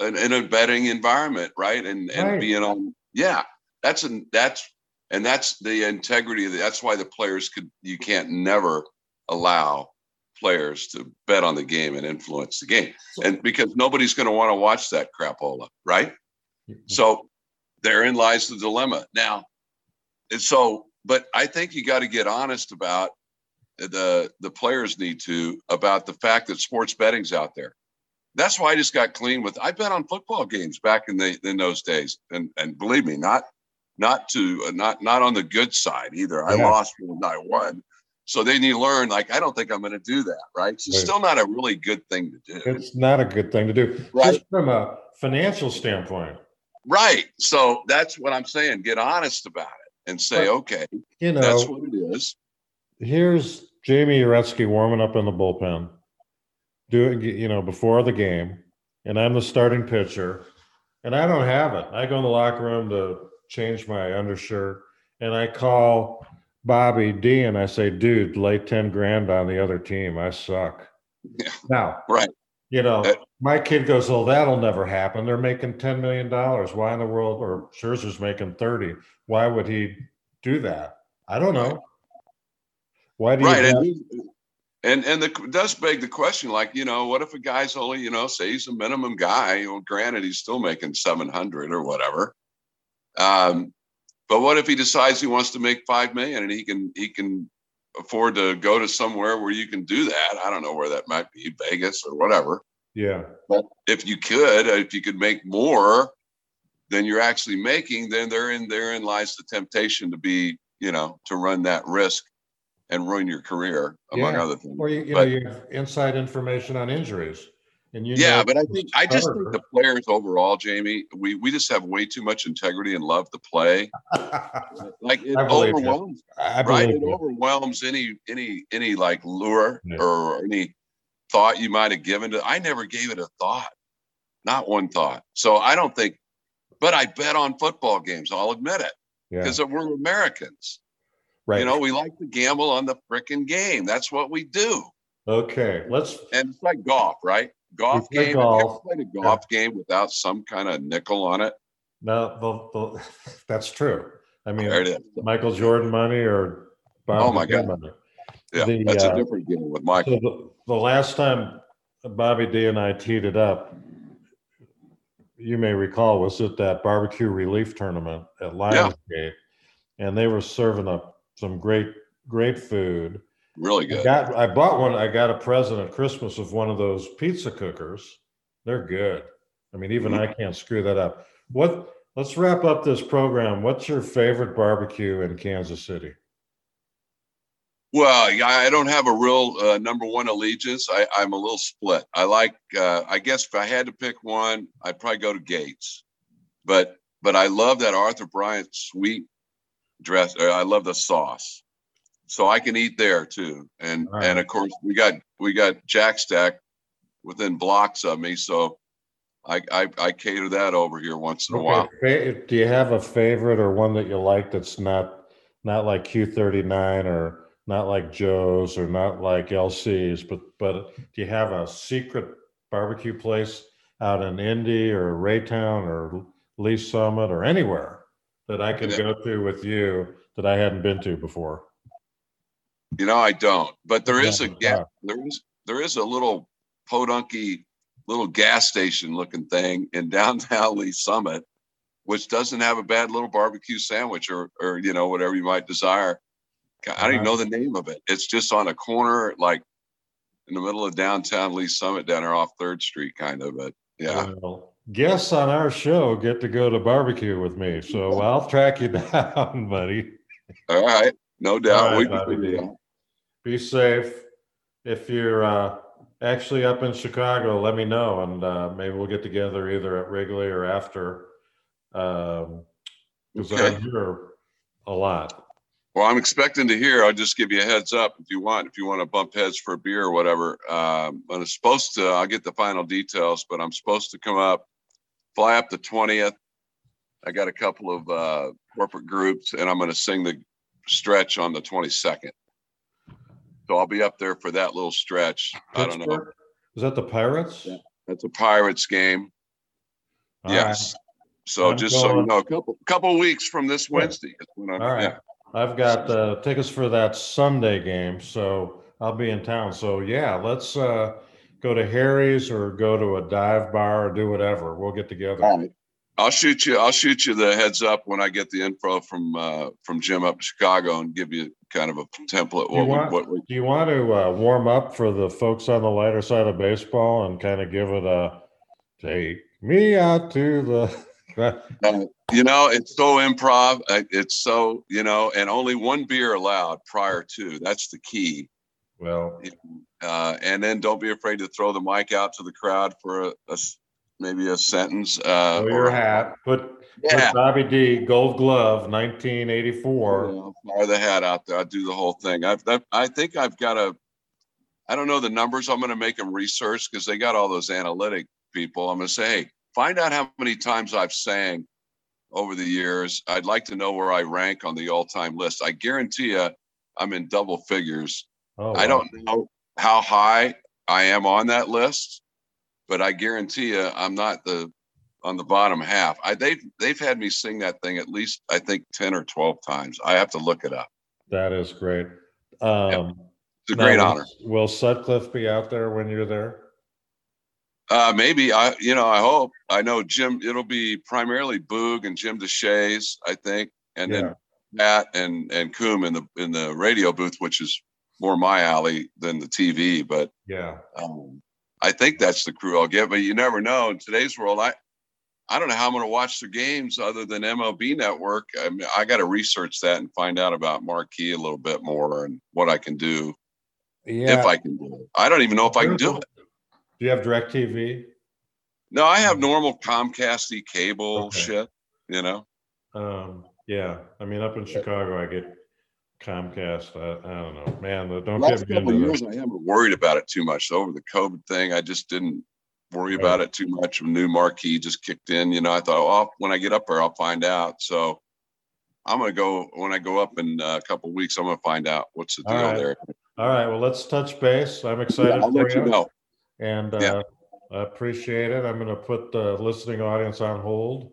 an, in a betting environment, right? And and right. being on. Yeah, that's a that's and that's the integrity. The, that's why the players could. You can't never allow players to bet on the game and influence the game, and because nobody's going to want to watch that crapola, right? Mm-hmm. So therein lies the dilemma. Now, and so, but I think you got to get honest about the the players need to about the fact that sports betting's out there. That's why I just got clean with. I bet on football games back in the in those days, and and believe me, not not to uh, not not on the good side either. I lost more than I won. So then you learn, like, I don't think I'm going to do that, right? It's right. still not a really good thing to do. It's not a good thing to do, right? Just from a financial standpoint. Right. So that's what I'm saying. Get honest about it and say, okay, you know, that's what it is. Here's Jamie Uretsky warming up in the bullpen, doing you know before the game, and I'm the starting pitcher, and I don't have it. I go in the locker room to change my undershirt, and I call Bobby D and I say, dude, lay 10 grand on the other team. I suck. Yeah. Now, right. You know, uh, my kid goes, "Oh, that'll never happen. They're making ten million dollars. Why in the world?" Or Scherzer's making thirty. Why would he do that? I don't know. Why do right. you? Right, and and the does beg the question, like you know, what if a guy's only you know, say he's a minimum guy? Well, granted, he's still making seven hundred or whatever. Um, but what if he decides he wants to make five million and he can he can afford to go to somewhere where you can do that. I don't know where that might be, Vegas or whatever. Yeah. But if you could, if you could make more than you're actually making, then therein therein lies the temptation to be, you know, to run that risk and ruin your career, among yeah. other things. Or you, you but, know, you have inside information on injuries. And you yeah, know but I think I just think the players overall, Jamie, we we just have way too much integrity and love to play. Like it I believe you. overwhelms, I right? It overwhelms any any any like lure Yeah. or any thought you might have given to. I never gave it a thought, not one thought. So I don't think. But I bet on football games. I'll admit it Yeah, because we're Americans. right. You know, we like to gamble on the frickin' game. That's what we do. okay, let's. And it's like golf, right? Golf game. Have you ever golf. played a golf game without some kind of nickel on it? No, the, the, that's true. I mean, it is. Michael Jordan money or Bob Oh, my God. money. Yeah, the, that's uh, a different game with So Michael. the, the last time Bobby D and I teed it up, you may recall, was at that barbecue relief tournament at Lionsgate, and they were serving up some great, great food. Really I good. got, I bought one. I got a present at Christmas of one of those pizza cookers. They're good. I mean, even I can't screw that up. What? Let's wrap up this program. What's your favorite barbecue in Kansas City? Well, yeah, I don't have a real uh, number one allegiance. I, I'm a little split. I like, uh, I guess, if I had to pick one, I'd probably go to Gates. But but I love that Arthur Bryant sweet dress. I love the sauce, so I can eat there too. And All and of course we got we got Jack Stack within blocks of me, so I I, I cater that over here once in a while. Fa- Do you have a favorite or one that you like that's not not like Q39 or not like Joe's or not like LC's, but but do you have a secret barbecue place out in Indy or Raytown or Lee's Summit or anywhere that I could Yeah. go to with you that I hadn't been to before? You know, I don't. But there is a Yeah. there is there is a little podunky little gas station looking thing in downtown Lee's Summit, which doesn't have a bad little barbecue sandwich or or you know whatever you might desire. I don't even uh-huh. know the name of it. It's just on a corner, like in the middle of downtown Lee's Summit, down there off Third Street, kind of. But yeah, Well, guests on our show get to go to barbecue with me, so I'll track you down, buddy. all right, no doubt. right, we can Bobby figure D. it out. Be safe. If you're uh, actually up in Chicago, let me know, and uh, maybe we'll get together either at Wrigley or after. Um, because Okay. I'm here a lot. Well, I'm expecting to hear. I'll just give you a heads up if you want. If you want to bump heads for a beer or whatever, um, but it's supposed to. I'll get the final details, but I'm supposed to come up, fly up the twentieth. I got a couple of uh, corporate groups, and I'm going to sing the stretch on the twenty second. So I'll be up there for that little stretch. I don't know. Is that the Pirates? Yeah. That's a Pirates game. All right. yes. So I'm just so you know, a couple couple weeks from this Wednesday. is when I'm- All right. yeah. I've got uh, tickets for that Sunday game, so I'll be in town. So yeah, let's uh, go to Harry's or go to a dive bar or do whatever. We'll get together. All right. I'll shoot you. I'll shoot you the heads up when I get the info from uh, from Jim up in Chicago and give you kind of a template. What, we- want- what, we- Do you want to uh, warm up for the folks on the lighter side of baseball and kind of give it a take me out to the? uh, you know, it's so improv. It's so you know, and only one beer allowed prior to. That's the key. well, Uh, and then don't be afraid to throw the mic out to the crowd for a, maybe a sentence. Uh, your hat. Put, Yeah. put Bobby D Gold Glove, 1984. I'll fire the hat out there. I'll do the whole thing. I've, I've I think I've got a. I don't know the numbers. I'm going to make them research because they got all those analytic people. I'm going to say, hey, find out how many times I've sang over the years. I'd like to know where I rank on the all-time list. I guarantee you, I'm in double figures. Oh, I don't know how high I am on that list, but I guarantee you, I'm not the on the bottom half. I they've they've had me sing that thing at least I think ten or twelve times. I have to look it up. That is great. Um, It's a now, great honor. Will Sutcliffe be out there when you're there? Uh, maybe I, you know, I hope. I know Jim. It'll be primarily Boog and Jim Deshaies, I think, and Yeah. then Matt and and Coom in the in the radio booth, which is more my alley than the TV. But Yeah. um, I think that's the crew I'll get. But you never know. In today's world, I I don't know how I'm going to watch the games other than MLB Network. I mean, I got to research that and find out about Marquee a little bit more and what I can do Yeah. if I can do it. I don't even know if I can do it. Do you have DirecTV? No, I have normal Comcasty cable Okay. shit. You know. Um, yeah, I mean, up in Chicago, I get Comcast. I, I don't know, man. Don't Last get me couple into years. I haven't worried about it too much. So over the COVID thing, I just didn't worry about it too much. A new marquee just kicked in. You know, I thought, oh, when I get up there, I'll find out. So I'm gonna go when I go up in a couple of weeks. I'm gonna find out what's the All deal right. there. All right, well, let's touch base. I'm Yeah, excited I'll for let you you, know. and Yeah. uh, I appreciate it. I'm going to put the listening audience on hold.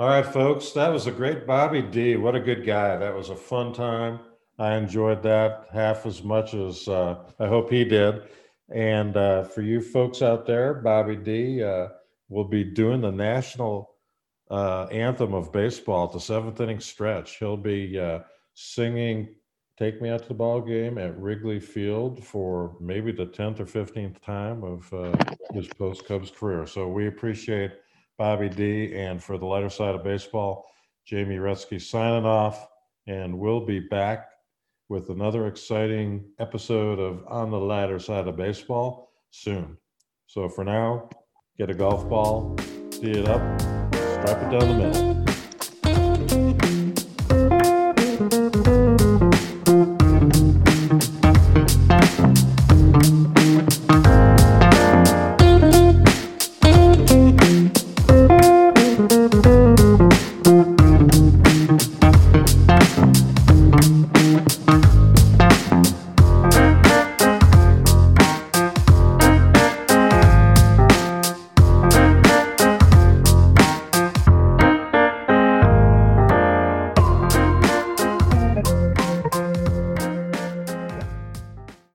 All right, folks, that was a great Bobby D. What a good guy. That was a fun time. I enjoyed that half as much as uh, I hope he did. And uh, for you folks out there, Bobby D uh, will be doing the national uh, anthem of baseball at the seventh inning stretch. He'll be uh, singing "Take Me Out to the Ball Game" at Wrigley Field for maybe the tenth or fifteenth time of uh, his post Cubs career. So we appreciate Bobby D. And for the lighter side of baseball, Jamie Rutsky signing off, and we'll be back with another exciting episode of On the Lighter Side of Baseball soon. So for now, get a golf ball, tee it up, strap it down the middle.